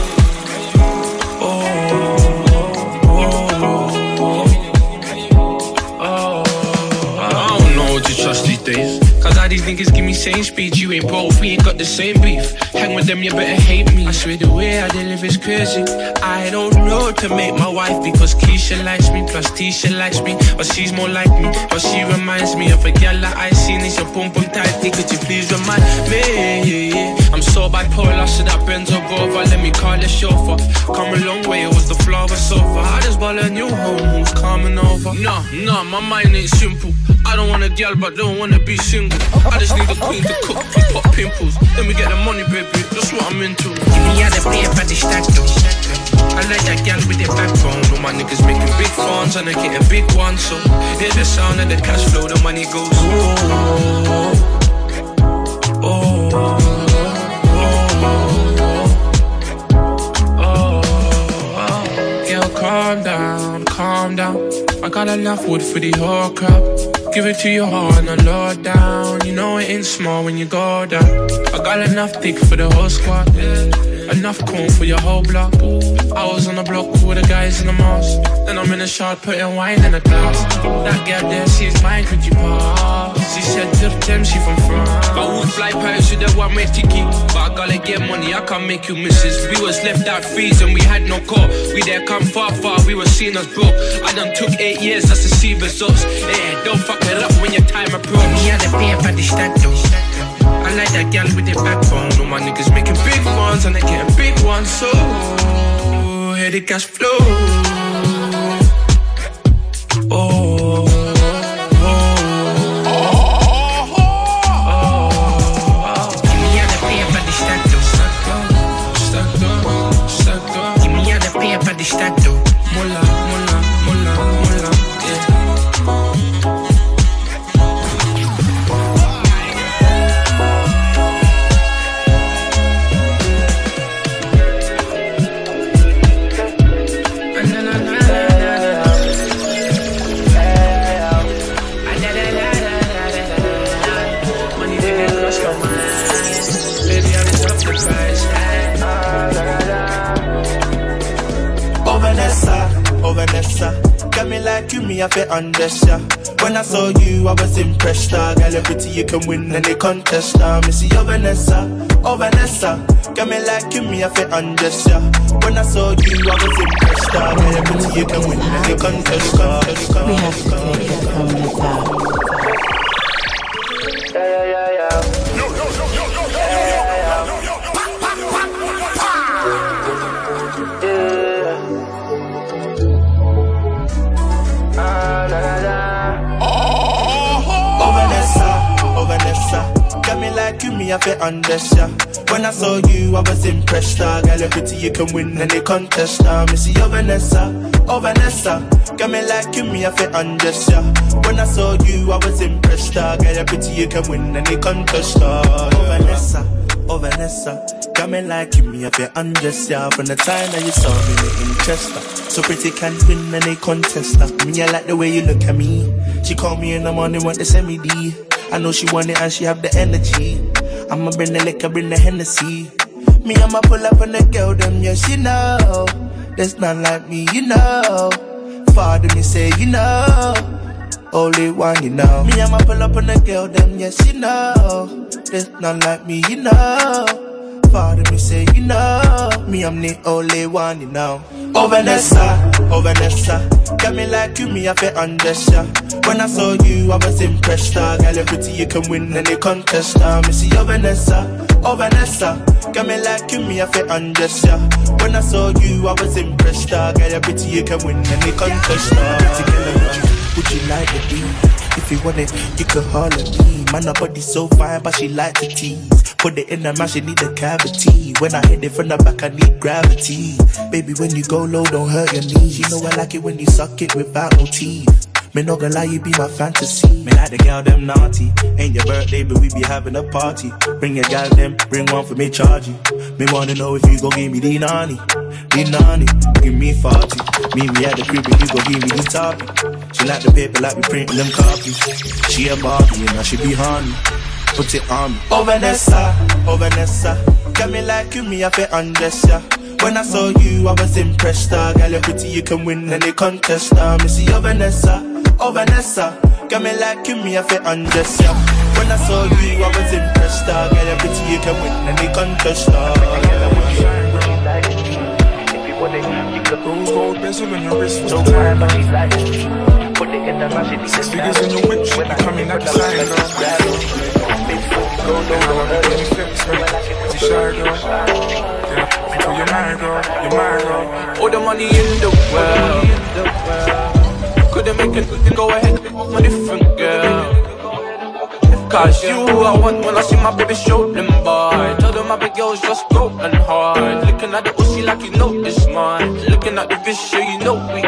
Niggas give me same speech. You ain't both, we ain't got the same beef. Hang with them, you better hate me. I swear the way I live is crazy. I don't know to make my wife because Keisha likes me, plus Tisha likes me. But she's more like me, but she reminds me of a girl that I seen. Is your pum pum tighty? Could you please remind me? I'm so bipolar, so that bends over. Let me call the chauffeur. Come a long way, it was the flower sofa. I just bought a new home, who's coming over? No, no, my mind ain't simple. I don't want a girl, but don't wanna be single. I just need a queen to cook and pop pimples. Then we get the money, baby. That's what I'm into. Give me all the paper, the stack though. I like that girl with the backbone. All my niggas making big funds and they're getting big ones. So hear the sound of the cash flow, the money goes. Oh, oh, oh, oh. Calm down, calm down. I got enough wood for the whole crowd. Give it to your heart and I low down. You know it ain't small when you go down. I got enough dick for the whole squad. Enough corn for your whole block. I was on the block with the guys in the mosque. Then I'm in the shot putting wine in a glass. That girl there, she's mine, could you pass? She said, tip them, she from France. I would fly Paris with that one way ticket. But I gotta get money, I can't make you misses. We was left out freezing, we had no car. We there come far, far, we were seen as broke. I done took eight years just to see results. Yeah, don't fuck it up when your time approach. Me and the paper, the stack though. I like that girl with the backbone. All my niggas making big ones and they getting big ones. So, here the cash flow. Oh. Me, like you, me I feel undress ya. When I saw you, I was impressed. Uh. Girl, you're pretty, you can win any contest. Uh. Missy, oh Vanessa, oh Vanessa. Got me like you, me, I feel undress ya. When I saw you, I was impressed. Uh. Girl, you're pretty, you can win any contest. contest, contest. We have to take it from the top. Yeah, yeah, yeah, yeah. You, me, I feel undress ya. When I saw you, I was impressed. Uh. Girl, you're pretty, you can win any contest. Uh. Missy, oh Vanessa, oh Vanessa. Got me like you, me, I feel undress ya. When I saw you, I was impressed. Uh. Girl, you're pretty, you can win any contest. Uh. Oh Vanessa, oh Vanessa. Got me like you, me, I feel undress ya. From the time that you saw me in Chester. So pretty can't win any contest. Uh. Me, I like the way you look at me. She called me in the morning, want to send me D. I know she want it and she have the energy. I'ma bring the liquor, bring the Hennessy. Me, I'ma pull up on the girl, them, yes, you know. There's none like me, you know. Father, me say, you know. Only one, you know. Me, I'ma pull up on the girl, them, yes, you know. There's none like me, you know. Father, me say, you know. Me, I'm the only one, you know. Oh Vanessa, oh Vanessa, got me like you, me I feel undress ya. When I saw you, I was impressed. Uh. Girl, pretty, you can win any contest. Uh. Me see oh Vanessa, oh Vanessa, got me like you, me I feel undress ya. When I saw you, I was impressed. Uh. Girl, pretty, you can win any contest. Uh. Pretty killer, would you, would you like to be? If you want it, you can holler at me. Man, her body so fine, but she like to tease. Put it in her mouth, she need a cavity. When I hit it from the back, I need gravity. Baby, when you go low, don't hurt your knees. You know I like it when you suck it without no teeth. Me no gonna lie, you be my fantasy. Me like the girl them naughty. Ain't your birthday, but we be having a party. Bring your gal them, bring one for me charge you. Me wanna know if you gon' give me the nanny, the nanny. Give me 40. Meet me at the crib and you go give me the toppy. She like the paper like we printing them copies. She a Barbie and I should be honey. Put it on me. Oh Vanessa, oh Vanessa. Got me like you, me I feel undress ya. When I saw you, I was impressed. Uh. Girl, you're pretty, you can win any contest. Uh. Me see oh Vanessa, oh Vanessa. Got me like you, me I feel undress ya. When I saw you, I was impressed. Uh. Girl, you're pretty, you can win any contest. Rose gold bezel on your wrist, what's the time now? Put it in the machine. Six figures in your whip, shit, you coming out the side, girl. Go, go, go, go, you flex, girl. You shy, girl. Yeah, so you're my girl, you're my girl. All the money in the world. Couldn't make it go ahead a different girl. Cause you I want when I see my baby show them boy Tell them my big girls just go hard. Looking at the pussy like you know it's mine. Looking at the fish, you know we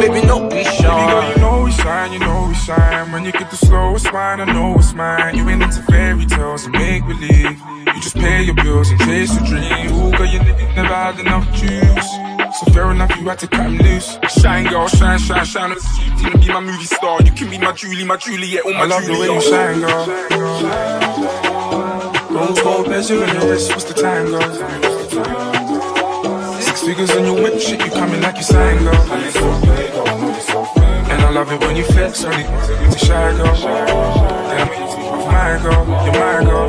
Baby, know we shine. Baby girl, you know we shine, you know we shine. When you get the slowest wine, I know it's mine. You ain't into fairy tales and make believe. You just pay your bills and chase your dream Ooh, girl, you never had enough juice so fair enough, you had to cut him loose. Shine, girl, shine, shine, shine. You can be my movie star. You can be my Julie, my Juliet, all my I love Julie, the way you shine, girl. Rose gold bezel on your wrist, what's the time, girl? Six figures on your whip, shit, you coming like you sang, girl. And I love it when you flex on it, you shy, girl. Damn, you're my girl, you're my girl.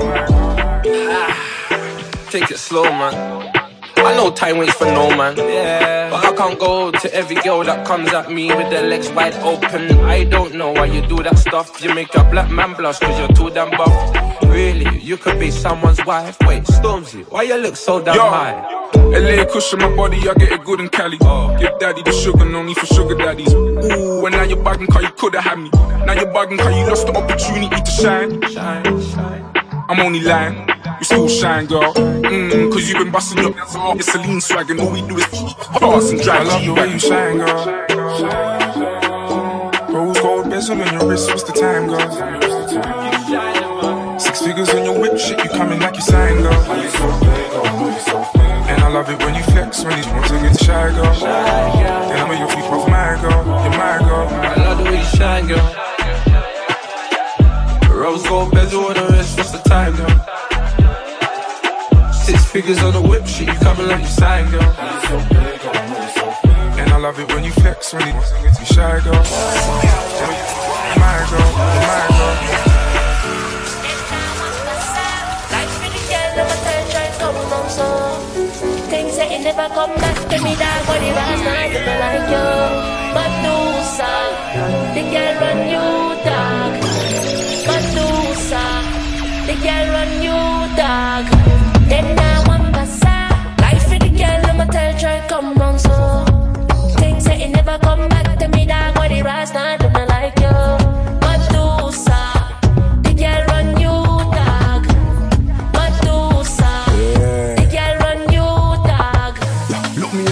Take it slow, man. I know time waits for no man. Yeah. But I can't go to every girl that comes at me with their legs wide open. I don't know why you do that stuff. You make a black man blush cause you're too damn buff. Really, you could be someone's wife. Wait, Stormzy, why you look so damn Yo. high? LA cushion my body, I get it good in Cali. Oh. Give daddy the sugar, no need for sugar daddies. Ooh, and now you're bugging cause you coulda had me. Now you're bugging cause you lost the opportunity to shine. Shine, shine. I'm only lying. You still shine, girl. Mmm, cause you've been busting up your Celine swag and all we do is pass and drive. I love the way you shine, girl. Rose gold bezel on your wrist, what's the time, girl? Six figures on your whip, shit, you coming like you sign, girl. And I love it when you flex, when you want to get shy, girl. Then I make your feet off my girl, you're my girl. I love the way you shine, girl. Rose gold bezel on the wrist, what's the time, girl? Figures on the whip, shit, you coming like you sign, girl. And I love it when you flex when you, you shy girl. My girl, my girl. Things that never come back to me, dog. What the last night, I like you. But do Medusa, the girl run you, dog. Medusa, the girl run but I'm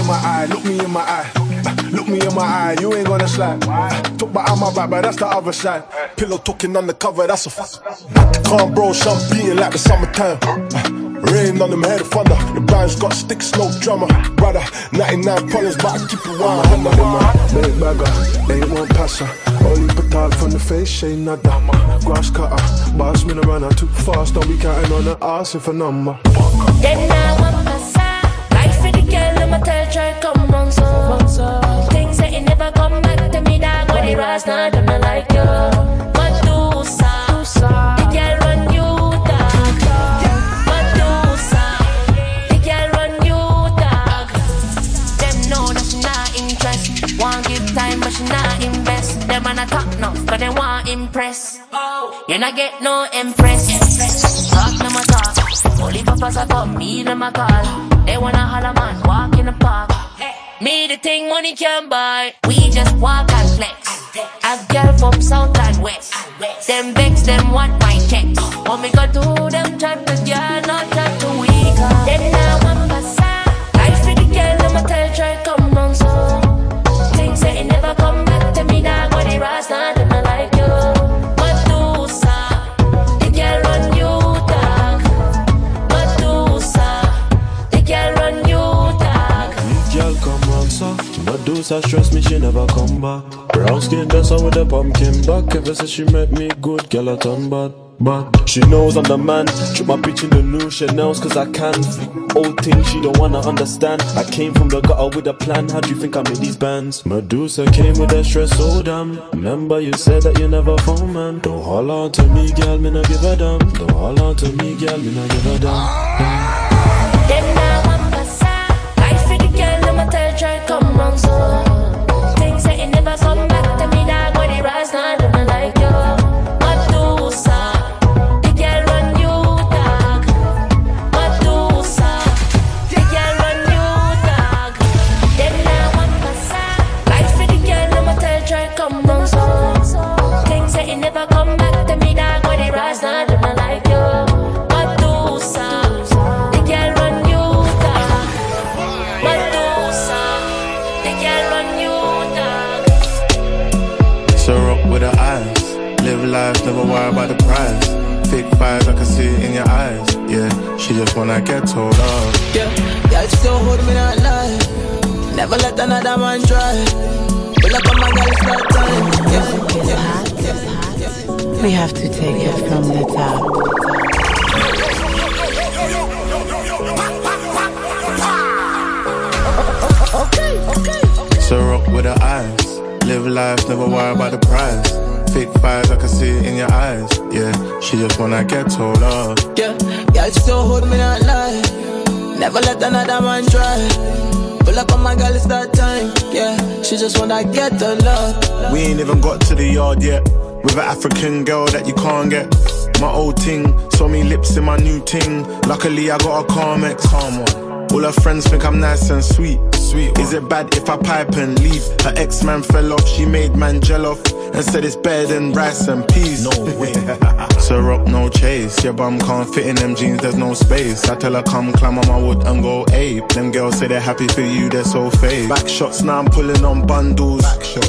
my eye, look me in my eye, look me in my eye. You ain't gonna slide. Took my arm back, but that's the other side. Pillow talking undercover, that's a fuck. Calm bro, some beating like the summertime. Rain on them head of thunder. The band's got sticks, no drummer. Brother, 99 problems, but I keep it 100. Make bagger, ain't one passer. Only petard from the face, she nada. Grass cutter, boss me the runner. Too fast, don't be counting on the ass if a number. Then I want passa. Life for the girl, I'ma tell try come on, so. Things that you never come back to me, dog. What the last night, I don't like you. Impress. You not get no impress. Talk them a talk. Only papas a come, me them a call. They wanna holler man, walk in the park. Me the thing money can buy. We just walk and flex. A girl from south and west. Them vex, them want my checks. What me go do them chat to girl, not chat to weak. Then now I'm passa. Life for the girl, I'ma tell try come round so. Medusa stress me, she never come back. Brown skin dancer with a pumpkin back. Ever since she met me, good girl a turn bad But she knows I'm the man. Trip my bitch in the new Chanel's cause I can. Old thing she don't wanna understand. I came from the gutter with a plan. How do you think I made these bands? Medusa came with that stress, so damn. Remember you said that you never phone man. Don't holler on to me, girl, me not give a damn. Don't holler on to me, girl, me not give a damn the girl, I'ma try come round so. Never worry about the price. Fake vibes, I can see it in your eyes. Yeah, she just wanna get told off. Yeah, girl still hold me that lie. Never let another man try. Pull up on my girl, it's that time. Yeah, yeah, We have to take it from the top. Okay, okay. So rock with her eyes. Live life, never worry about the price. Fake vibes, I can see it in your eyes. Yeah, she just wanna get told off. yeah. Girl still hold me that lie. Never let another man try. Pull up on my girl, it's that time. Yeah, she just wanna get the love. We ain't even got to the yard yet. With an African girl that you can't get. My old ting, saw me lips in my new ting. Luckily, I got a Carmex. Calm one. All her friends think I'm nice and sweet. Sweet. Is it bad if I pipe and leave? Her ex man fell off, she made man gel off. And said it's better than rice and peas. No way. rock, no chase. Your bum can't fit in them jeans, there's no space. I tell her come climb on my wood and go ape. Them girls say they're happy for you, they're so fake. Back shots, now I'm pulling on bundles.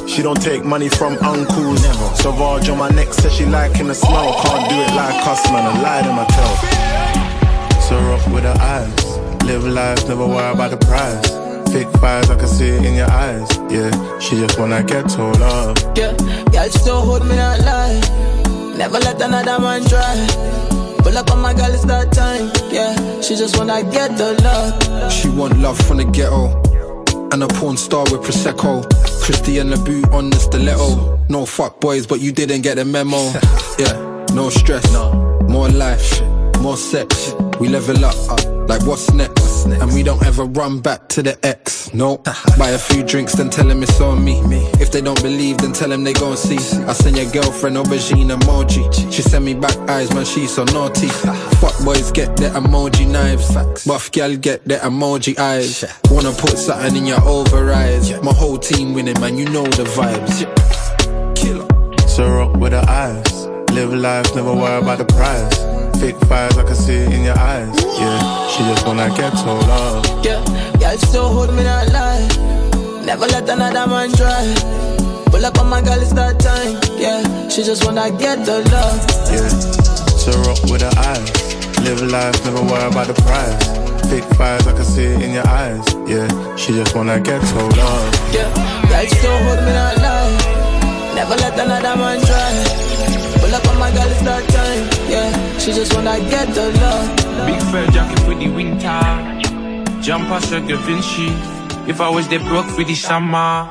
She don't take money from uncles. Savage on my neck says she liking the smell. Can't do it like us, man. I lie to myself. So rock with her eyes. Live life, never worry about the price. Fake vibes, I can see it in your eyes. Yeah, she just wanna get told off. Yeah, girl, she don't hold me that lie. Never let another man try. Pull up on my girl, it's that time. Yeah, she just wanna get the love. She want love from the ghetto. and a porn star with Prosecco. Christian Louboutin on the stiletto. No fuck boys, but you didn't get the memo. Yeah, no stress, more life, more sex. We level up, uh. Like what's next? And we don't ever run back to the ex. No, uh-huh. buy a few drinks, then tell them it's on me. If they don't believe, then tell them they gon' see. I send your girlfriend aubergine emoji. She send me back eyes, man, she's so naughty. Uh-huh. Fuck boys get their emoji knives. Buff gal get their emoji eyes. Wanna put something in your over eyes. My whole team winning, man, you know the vibes. So rock with the eyes. Live life, never worry about the price. Fake fires, I can see it in your eyes. Yeah, she just wanna get told off. Yeah, y'all still hold me that lie. Never let another man try. Pull up on my girl, it's that time. Yeah, she just wanna get the love. Yeah, so rock with the eyes. Live life, never worry about the price. Fake fires, I can see it in your eyes. Yeah, she just wanna get told off. Yeah, y'all still hold me that lie. Never let another man try. Pull up on my girl, it's that time. Yeah, she just wanna get the love. Big fur jacket for the winter. Jumper Sir Vinci. If I was there broke for the summer.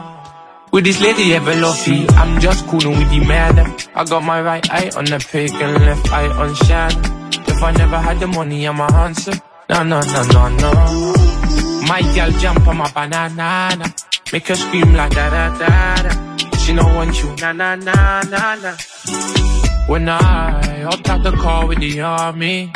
With this lady ever lovey, I'm just coolin' with the man. I got my right eye on the pig and left eye on shine. If I never had the money, I'm a answer. No, no, no, no, no. My gal jump on my banana. Make her scream like da da da da. She no want you, na na na na na. When I hopped out the car with the army,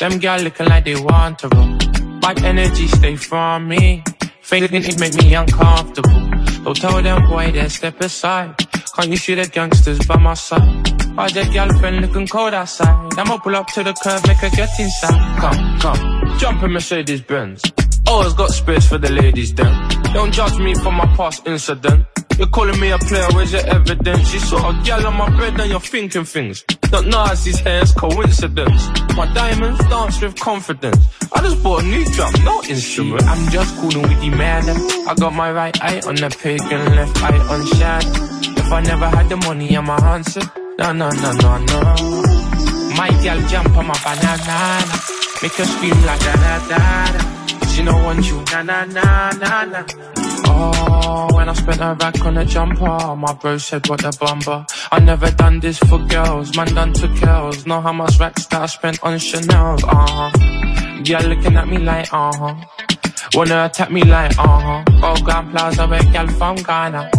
them gal looking like they want to run. Bad energy stay from me. Faking it make me uncomfortable. Don't tell them boy they step aside. Can't you see the gangsters by my side? Why that girlfriend looking cold outside? I'ma pull up to the curb, make her get inside. Come, come, jump in Mercedes Benz. Always got space for the ladies then. Don't judge me for my past incident. You're calling me a player, where's your evidence? You saw a gal on my bed and you're thinking things. Don't know as hairs coincidence. My diamonds dance with confidence. I just bought a new drum, no instrument. I'm just coolin' with the man. I got my right eye on the pig and left eye on shine. If I never had the money, I'm a answer. No, no, no, no, no. My gal jump on my banana. Make her scream like da da da da. She no want you, na na na na na. Oh, when I spent her back on a jumper, my bro said, what a bumper. I never done this for girls, man done to girls. Know how much racks that I spent on Chanel, uh huh. Yeah, looking at me like, uh huh. Wanna attack me like, uh huh. Oh, Grand Plaza, where gal from Ghana.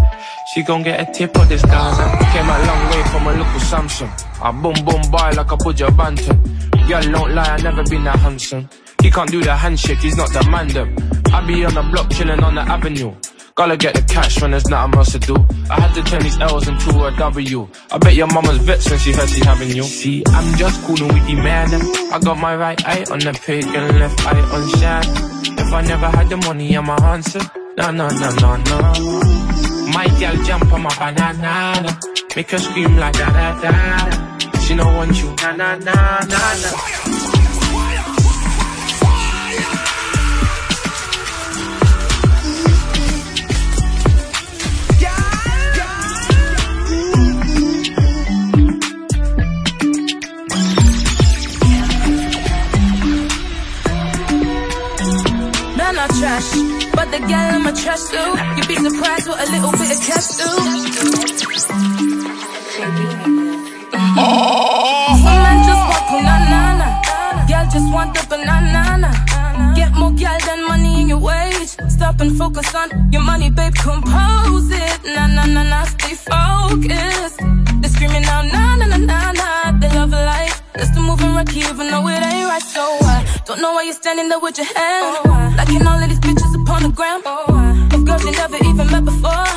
She gon' get a tip of this Gaza. Came a long way from a local Samsung. I boom boom boy like a Buju Banton. Girl, don't lie, I never been that handsome. He can't do the handshake, he's not the man them. I be on the block chilling on the avenue. Gotta get the cash when there's nothing else to do. I had to turn these L's into a W. I bet your mama's vexed when she heard she having you. See, I'm just coolin' with the man. I got my right eye on the pig and left eye on shine. If I never had the money, I'm a answer. No, no, no, no, no. My gal jump on my banana. Make her scream like da da da. She no want you, na na na na na. Trash, but the gal I'm a trash too. You'd be surprised what a little bit of cash do. Some man just want banana, gal just want the banana. Get more gal than money in your wage. Stop and focus on your money, babe. Compose it. Nah, nah, nah, nah. Stay focused. They're screaming out, nah, nah, nah, nah, nah. That's the moving rocky, even though it ain't right. So I don't know why you're standing there with your hand. Liking all of these pictures upon the gram. Of girls you never even met before.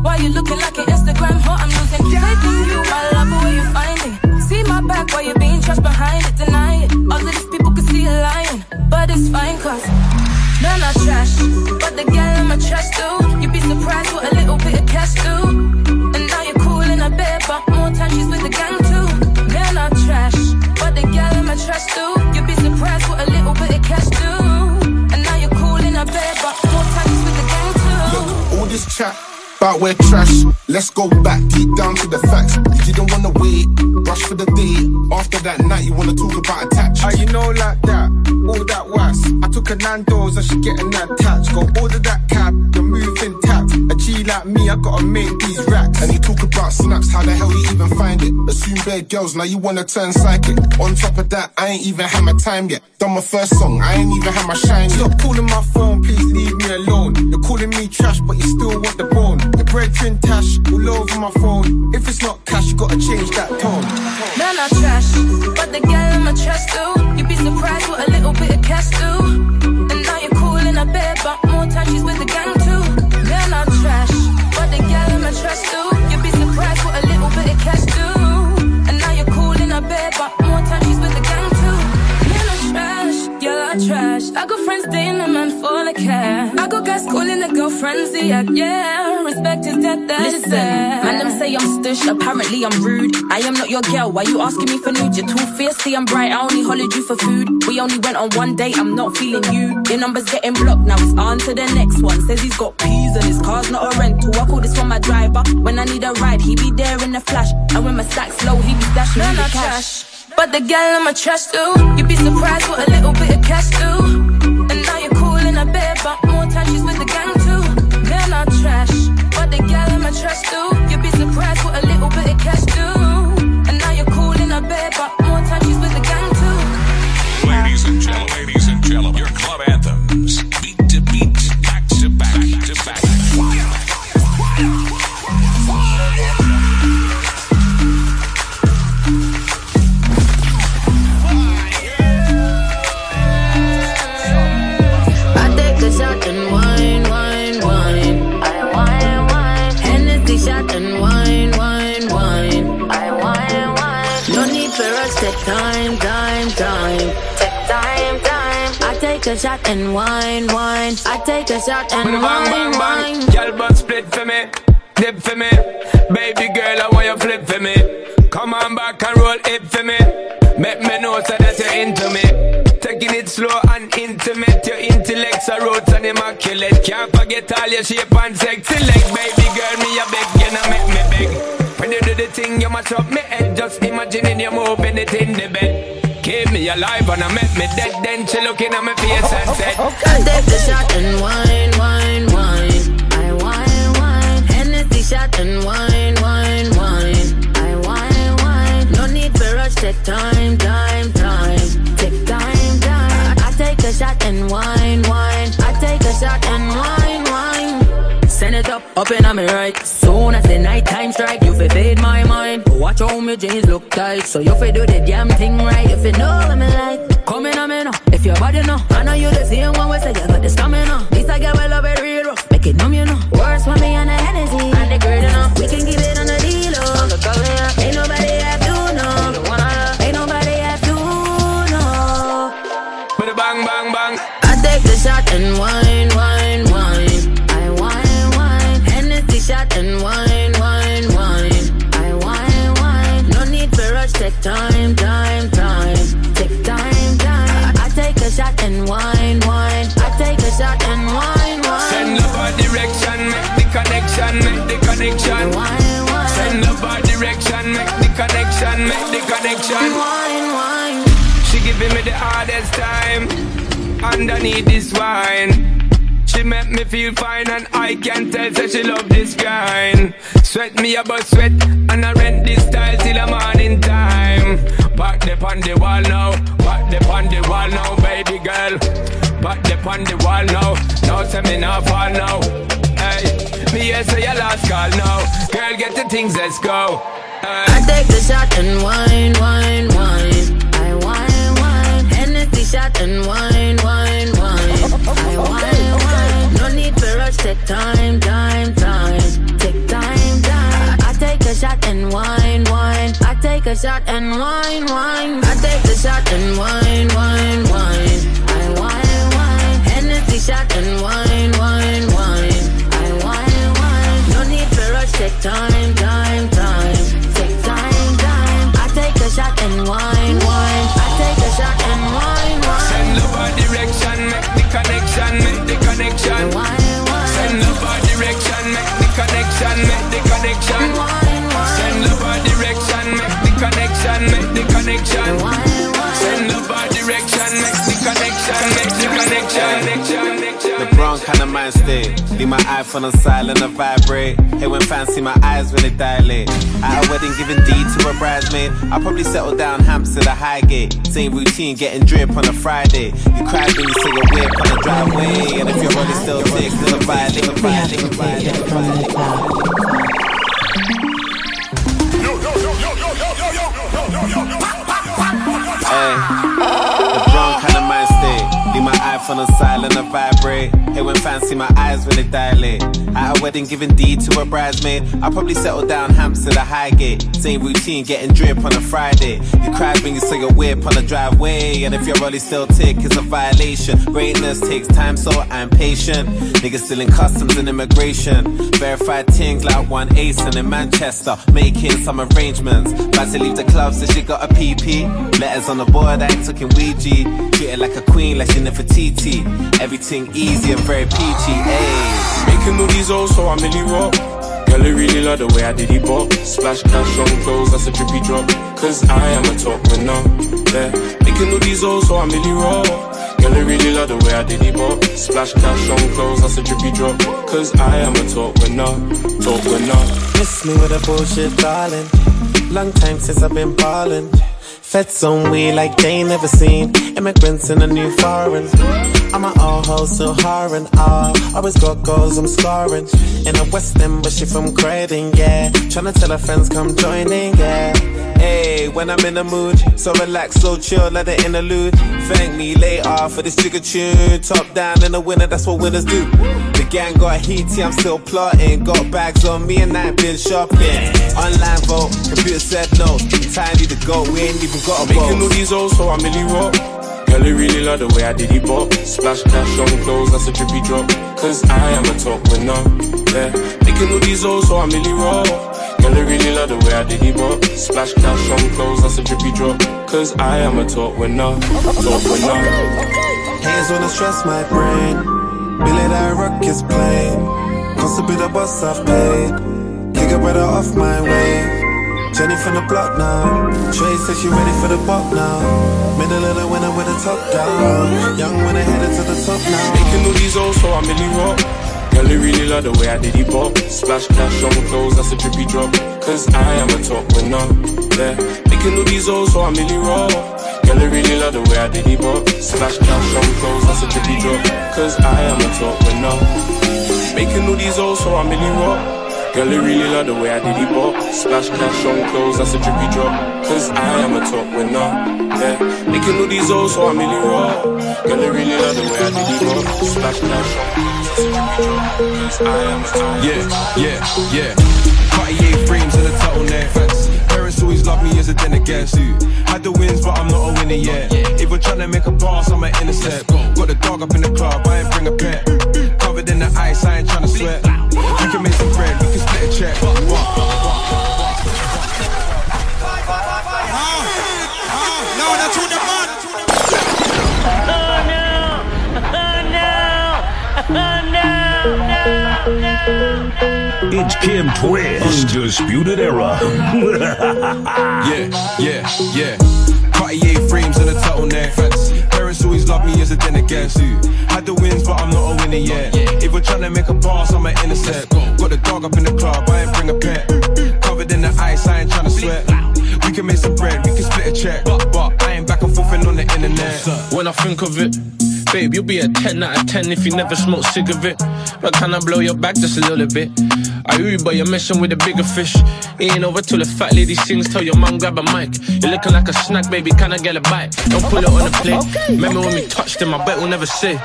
Why you looking like an Instagram whore? I'm losing faith in you, my love. Where you finding? See my back while you're being trashed behind it. Deny it. All of these people can see you lying, but it's fine cause. They're not trash, but the gal I'm a trash too. You'd be surprised what a little bit of cash do. This chat about we're trash. Let's go back deep down to the facts. You didn't wanna wait, rush for the day. After that night, you wanna talk about attach. Ah, you know like that, all that was. I took a Nando's and she getting attached. Go order that cab, like me, I gotta make these racks. And you talk about snaps, how the hell you even find it? Assume bad girls, now you wanna turn psychic. On top of that, I ain't even had my time yet. Done my first song, I ain't even had my shine yet. Stop calling my phone, please leave me alone. You're calling me trash, but you still want the bone. The bread in tash, all over my phone. If it's not cash, you gotta change that tone. Man, I trash, but the girl in my trust do. You'd be surprised what a little bit of cash do. And now you're cool in a bed, but more time she's with the gang trash. I got friends dating a man full of cash. I got guys calling girlfriends the act, yeah. Respect is dead, that's Listen, sad. man, them say I'm stush, apparently I'm rude. I am not your girl, why you asking me for nude? You're too fiercey, I'm bright, I only hollered you for food. We only went on one date, I'm not feeling you. Your number's getting blocked, now it's on to the next one. Says he's got peas and his car's not a rental. I call this from my driver. When I need a ride, he be there in the flash. And when my stack's low, he be dashing Man, me the cash. But the girl in my trust do. You'd be surprised what a little bit of cash do. Shot and wine, wine. I take a shot and Bang, wine, bang, wine. Girl, but split for me, dip for me. Baby girl, I want you flip for me. Come on back and roll it for me. Make me know so that you're into me. Taking it slow and intimate. Your intellect's a roots and immaculate. Can't forget all your shape and sexy leg. Baby girl, me a beg, you know make me beg. When you do the thing, you mash up me head. Just imagining you moving it in the bed. Keep me alive and I make me dead. Then she looking at my face oh, and said, I take the shot and wine, wine, wine. I wine, wine. Hennessy shot and wine, wine, wine. I wine, wine. No need for rush, take time, time, time. Take time, time. I take a shot and wine, wine. I take a shot and wine, wine. Send it up, up in on me right. Soon as the night time strike, you fi fade my mind. Watch how my jeans look tight, so you fi do the damn thing right. If you know what me like, come in on me now. If your body know, I know you the same one. We say you got the stamina. This I get well love it real rough, make it numb you know. Words for me on the Hennessy. And the great enough. We can keep connection, make the connection. Send love our direction, make the connection, make the connection. Wine, wine. She giving me the hardest time underneath this wine. She make me feel fine and I can tell that she love this grind. Sweat me about sweat and I rent this style till the morning time. Back the on the wall now, back the on the wall now, baby girl. Back the on the wall now, now say me not fall now. Me here your last call now. Girl, get the things, let's go. Hey. I take the shot and wine, wine, wine. I wine, wine. Hennessy shot and wine, wine, wine. I wine, wine. No need for rush, take time, time, time. Take time, time. I take a shot and wine, wine. I take a shot and wine, wine. I take the shot and wine, wine, wine. I wine, wine. Hennessy shot and wine, wine. Wine, take time, time, time. Take time, time. I take a shot and wine, wine. I take a shot and wine, wine. Send love our direction, make the connection, make the connection. Wine, wine. Send love our direction, make the connection, make the connection. Wine, wine. Send love our direction, make the connection, make the connection. Wine, wine. Send love our direction, make the connection, make the connection. The brown kind of man mind state. Leave my iPhone on silent and vibrate. Hey, when fancy, my eyes when they dilate. At a wedding, giving D to a bridesmaid. I'll probably settle down Hampstead or Highgate. Same routine, getting drip on a Friday. You cry when you say your whip on the driveway. And if your body still ticks, then a violate, a violate, a violate. Hey, the wrong kind of mind Leave my iPhone on silent and vibrate. Hey, when fancy, my eyes they dilate. At a wedding, giving D to a bridesmaid. I'll probably settle down Hampstead or Highgate. Same routine, getting drip on a Friday. You cried when you saw your whip on the driveway. And if your rollie still tick, it's a violation. Greatness takes time, so I'm patient. Niggas still in customs and immigration. Verified things like one ace and in Manchester. Making some arrangements. About to leave the club, so she got a PP. Letters on the board, I ain't talking Ouija. Treat her like a queen, like she never TT. Everything easy and very peachy, ayy. Making all these O's, so I'm really rock. Girl, I really love the way I did it bop. Splash cash on clothes, that's a drippy drop. Cause I am a top winner. Yeah. Making all these O's, so I'm really raw. Girl, I really love the way I did it bop. Splash cash on clothes, that's a drippy drop. Cause I am a top winner. Top winner. Miss me with a bullshit, darling. Long time since I've been ballin'. Feds on we like they never seen. Immigrants in a new foreign. I'm an all hoe, still hiring. Ah, always got goals, I'm scoring. In a West End, but she from Croydon, yeah. Tryna tell her friends come joining, yeah. Hey, when I'm in the mood, so relax, so chill, let the interlude. Thank me later for this jigger tune. Top down in the winter, that's what winners do. The gang got heaty, I'm still plotting. Got bags on me and I ain't been shopping. Online vote, computer said no. Tiny to go, we ain't even got a vote. Making all vote. these O's, so I'm really rock. Girl, I really love the way I did it bop. Splash cash on clothes, that's a drippy drop. Cause I am a top winner. Yeah. Making all these O's, so I'm really raw. Girl, I really love the way I did it bop. Splash cash on clothes, that's a drippy drop. Cause I am a top winner. Top winner. Hands on the stress, my brain. Billy that rock is playing. Cost a bit of bus I've paid. Kick a brother off my way. Jenny from the block now. Trey says she ready for the pop now. Middle of the winter with the top down. Young I headed to the top now. Making all these O's, so I'm really rock. Girl, I really love the way I did it bop. Splash cash on clothes, that's a drippy drop. Cause I am a top winner. Yeah. Making all these O's, so I'm really raw. Girl, I really love the way I did it bop. Splash cash on clothes, that's a drippy drop. Cause I am a top winner. Making all these O's, so I'm really raw. Girl, I really love the way I did it bop. Splash cash on clothes, that's a drippy drop. Cause I am a top winner. Yeah. Making all these O's, so I'm really raw. Girl, I really love the way I did it bop. Splash cash on clothes, that's a drippy drop. Cause I am a top Yeah, yeah, yeah. Cartier frames and a turtleneck. Always love me as a dinner guest. Had the wins, but I'm not a winner yet. If we're trying to make a pass, I'm an intercept. Got the dog up in the club, I ain't bring a pet. Covered in the ice, I ain't trying to sweat. It's Kim Twist, Undisputed Era. yeah, yeah, yeah. Cartier frames and a turtleneck. Parents always love me as a dinner guest. Had the wins, but I'm not a winner yet. If we're trying to make a pass, I'm an intercept. Got the dog up in the club, I ain't bring a pet. Mm, mm. Covered in the ice, I ain't trying to sweat. We can make some bread, we can split a check. But, but I ain't back and forth and on the internet. When I think of it, babe, you'll be a 10 out of 10 if you never smoke cigarette. But can I blow your back just a little bit? I Uber, you're messing with a bigger fish. It ain't over till the fat lady sings. Tell your mom grab a mic. You're looking like a snack, baby. Can I get a bite? Don't pull it on the plate. Remember when we touched him? I bet we'll never say.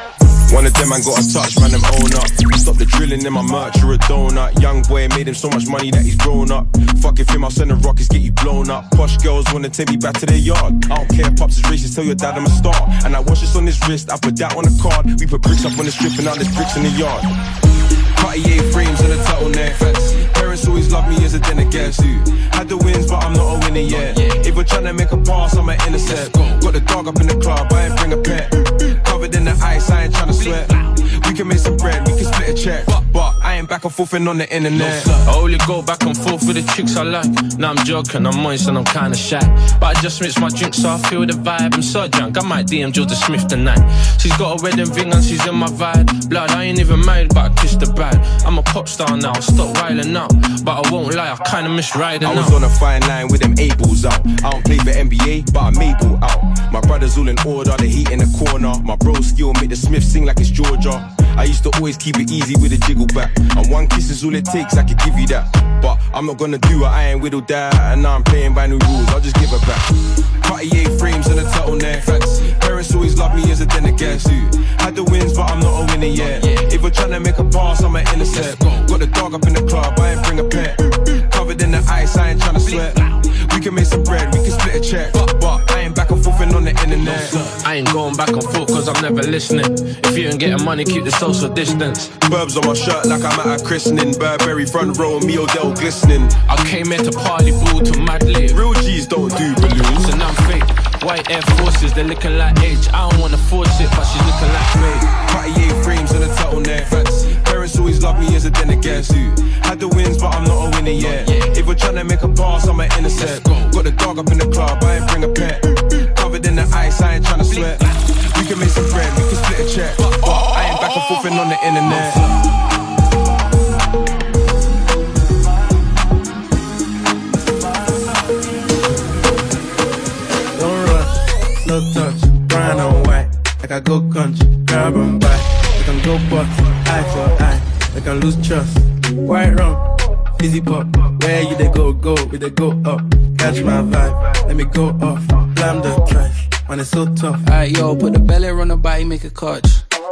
One of them man got a touch, man, them own up. Stop the drilling in my merch, you're a donut. Young boy made him so much money that he's grown up. Fuck if him, I'll send the rockets, get you blown up. Posh girls wanna take me back to their yard. I don't care, pops is racist, tell your dad I'm a star. And I watch this on his wrist, I put that on the card. We put bricks up on the strip and now there's bricks in the yard. Cartier frames and a turtleneck. Parents always love me as a dinner guest. Had the wins, but I'm not a winner yet. If we're trying to make a pass, I'm an intercept. Got the dog up in the club, I ain't bring a pet. Covered in the ice, I ain't trying to sweat. We can make some bread, we can split a check. But I ain't back and forth on the internet. I only go back and forth with the chicks I like. Now I'm joking, I'm moist and I'm kinda shy. But I just mix my drinks so I feel the vibe. I'm so drunk, I might DM Jordan Smith tonight. She's got a wedding ring and she's in my vibe. Blood, I ain't even married, but I kissed the bride. I'm a pop star now, stop riling out. But I won't lie, I kinda miss riding I out. was on a fine line with them A balls out. I don't play for NBA, but I made ball out. My brothers all in order, the heat in the corner. My bro skill make the Smith sing like it's Georgia. I used to always keep it easy with a jiggle back. And one kiss is all it takes, I could give you that. But I'm not gonna do it, I ain't whittled that. And now I'm playing by new rules, I'll just give her back. Cartier frames and a turtleneck. Fancy. Parents always love me as a dinner guest. Had the wins, but I'm not a winner yet. If we're trying to make a pass, I'm an intercept. Got the dog up in the club, I ain't bring a pet. Covered in the ice, I ain't trying to sweat. We can make some bread, we can split a check. But, but internet. I ain't going back and forth cause I'm never listening. If you ain't getting money, keep the social distance. Burbs on my shirt like I'm at a christening. Burberry front row, me Odell glistening. I came here to party ball to mad lit. Real G's don't do balloons. And I'm fake. White Air Forces, they're looking like age. I don't wanna force it, but she's looking like fake. Cartier frames and a turtleneck. Fancy. Parents always love me as a dinner guest. Had the wins, but I'm not a winner yet. If we're trying to make a pass, I'm an intercept. Got the dog up in the club, I ain't bring a pet. In the ice, I ain't trying to sweat. We can make some bread, we can split a check. But I ain't back and forth on the internet. Don't rush, slow touch, brown and white. Like I go country, grab and buy. We can go bust, eye for eye. We can lose trust. White rum, fizzy pop. Where you they go, go, we they go up. Catch my vibe, let me go off. Blam the trash, man, it's so tough. Alright, yo, put the belly on the body, make a catch.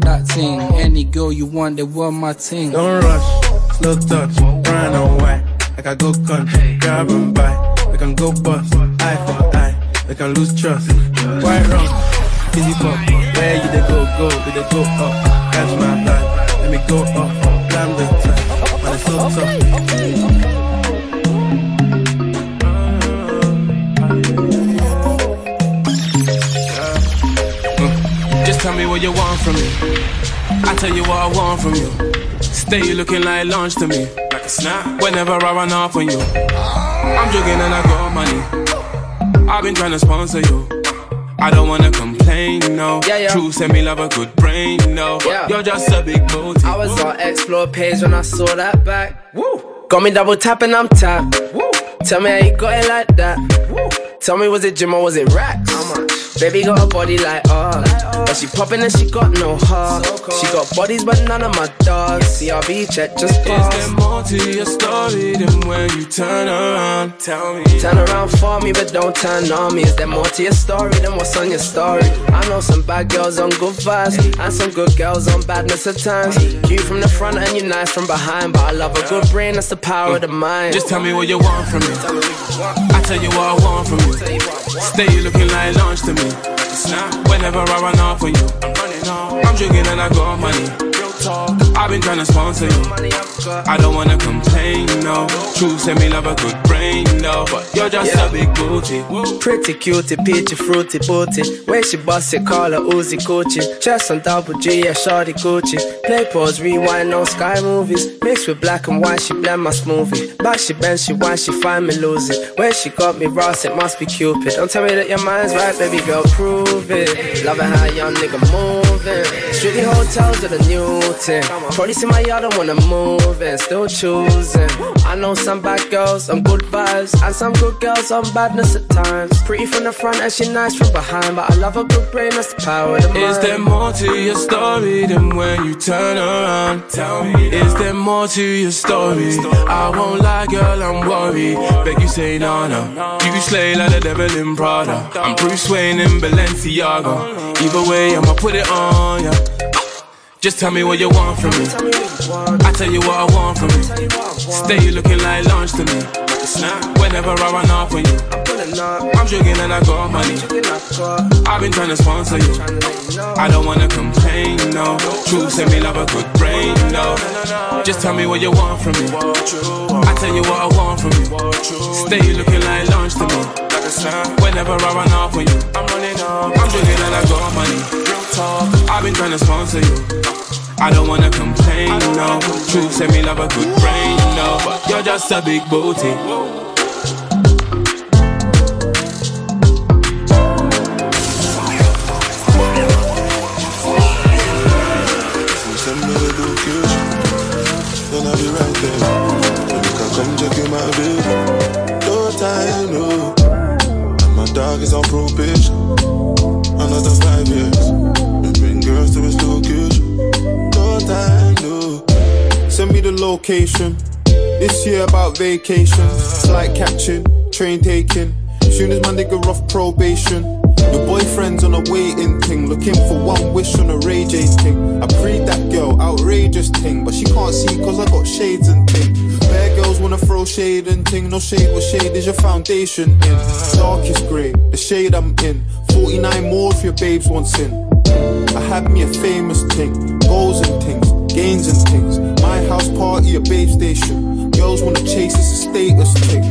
that thing. Any girl you want, they want my thing. Don't rush, slow touch, white. Like I go country, grab and buy. We can go bust, eye for eye. We can lose trust. White rum, fizzy pop. Where you they go, go, we they go up. Catch my vibe, let me go up. Blam the track, man, it's so tough. Tell me what you want from me. I tell you what I want from you. Stay you looking like lunch to me. Like a snack. Whenever I run off on you. I'm joking and I got money. I've been trying to sponsor you. I don't wanna complain, no. Yeah, yeah. True, send me love a good brain, no. Yeah. You're just a big booty. I was on explore page when I saw that back. Woo. Got me double tapping, I'm tapped. Woo. Tell me how you got it like that. Woo. Tell me was it gym or was it racks? Baby got a body like art. But she popping and she got no heart. She got bodies but none of my dogs. CRB check just passed. Is there more to your story than when you turn around? Tell me. Turn around for me, but don't turn on me. Is there more to your story than what's on your story? I know some bad girls on good vibes, and some good girls on badness at times. You from the front and you nice from behind, but I love a good brain, that's the power of the mind. Just tell me what you want from me. I tell you what I want from you. Stay looking like lunch to me. Snap whenever I run off for you. I'm running off. I'm drinking and I got money. I've been trying to sponsor you. I don't wanna complain, no. True, send me love a good brain, no. But you're just Yeah. a big booty. Pretty cutie, peachy, fruity booty. When she bust it, call her Uzi Gucci. Chest on double G, yeah, shorty Gucci. Play pause, rewind on Sky movies. Mixed with black and white, she blend my smoothie. Back she bend, she whine, she find me losing. When she got me Ross, it must be Cupid. Don't tell me that your mind's right, baby girl, prove it. Loving how young nigga moving. Strictly hotels are the new thing. Probably see my yard, I wanna move and still choosing. I know some bad girls, some good vibes, and some good girls on badness at times. Pretty from the front and she nice from behind, but I love a good brain, that's the power of the mind. Is there more to your story than when you turn around? Tell me. Is there more to your story? I won't lie, girl, I'm worried. Beg you say no, no. You slay like the devil in Prada. I'm Bruce Wayne in Balenciaga. Either way, I'ma put it on ya. Just tell me what you want from me. I tell you what I want from you. Stay looking like lunch to me. Whenever I run off on you, I'm joking and I got money. I've been trying to sponsor you. I don't wanna complain, no. True, send me love a good brain, no. Just tell me what you want from me. I tell you what I want from you. Stay looking like lunch to me. Whenever I run off on you, I'm running up. I'm joking and I got money. Real talk. I've been trying to sponsor you. I don't wanna complain, no. True, send me love a good brain, no. But you're just a big booty. The then I'll be right there. Can come check in my bed. Dog is probation. Another five years. We bring girls to his location. No time, no. Send me the location. This year about vacation. Flight catching, train taking. Soon as my nigga off probation. Your boyfriend's on a waiting thing, looking for one wish on a Ray J thing. I prayed that girl, outrageous thing, but she can't see cause I got shades and thing. Girls wanna throw shade and thing, no shade, what shade is your foundation in? Darkest grey, the shade I'm in. 49 more if your babes wants in. I had me a famous thing, goals and things, gains and things. My house party, a babe station. Girls wanna chase, it's a status thing.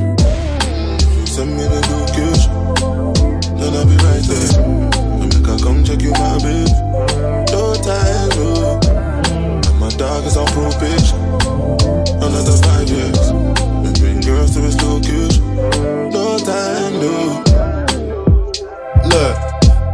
Send me the location, then I'll be right there. And make her come check you my bed. No time, no. My dog is on probation. Another years. We bring girls to his location. No time, no. Look,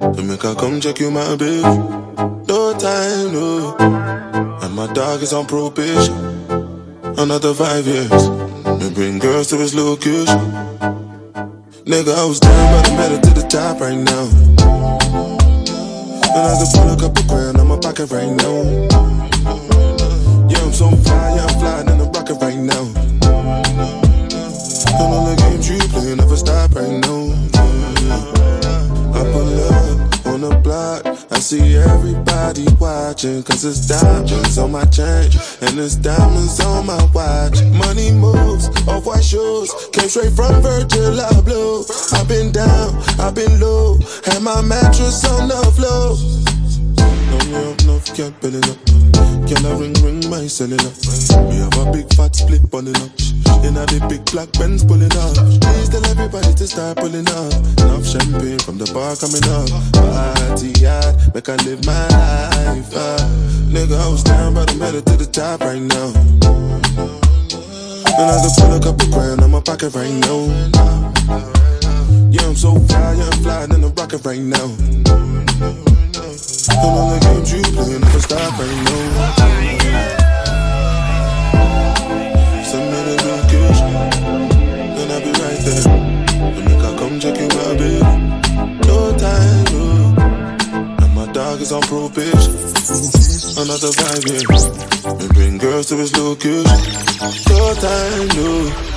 To make her come check you my babe. No time, no. And my dog is on probation. Another five years. We bring girls to his location. Nigga, I was down, but I made it to the top right now. And I can pull a couple grand on my pocket right now. Yeah, I'm so fly, yeah, I'm flying in the rocket right now. See everybody watching. Cause it's diamonds on my chain. And it's diamonds on my watch. Money moves, off white shoes. Came straight from Virgil Abloh. I've been down, I've been low. Had my mattress on the floor. No, no, no, can't build it up. Can I ring, ring my cellular? We have a big fat split pulling up. In a the big black Benz pulling up. Please tell everybody to start pulling up. Enough champagne from the bar coming up. Party hard, make I live my life. Uh. Nigga, I was down, but I'm headed to the top right now. And I can pull a couple grand on my pocket right now. Yeah, I'm so fly, yeah, I'm flying in the rocket right now. And all the games you play never stop right now. Send me the location, be right there. To make her come check you baby. No time, no. And my dog is on probation. Another five years. We bring girls to his location. No time, no.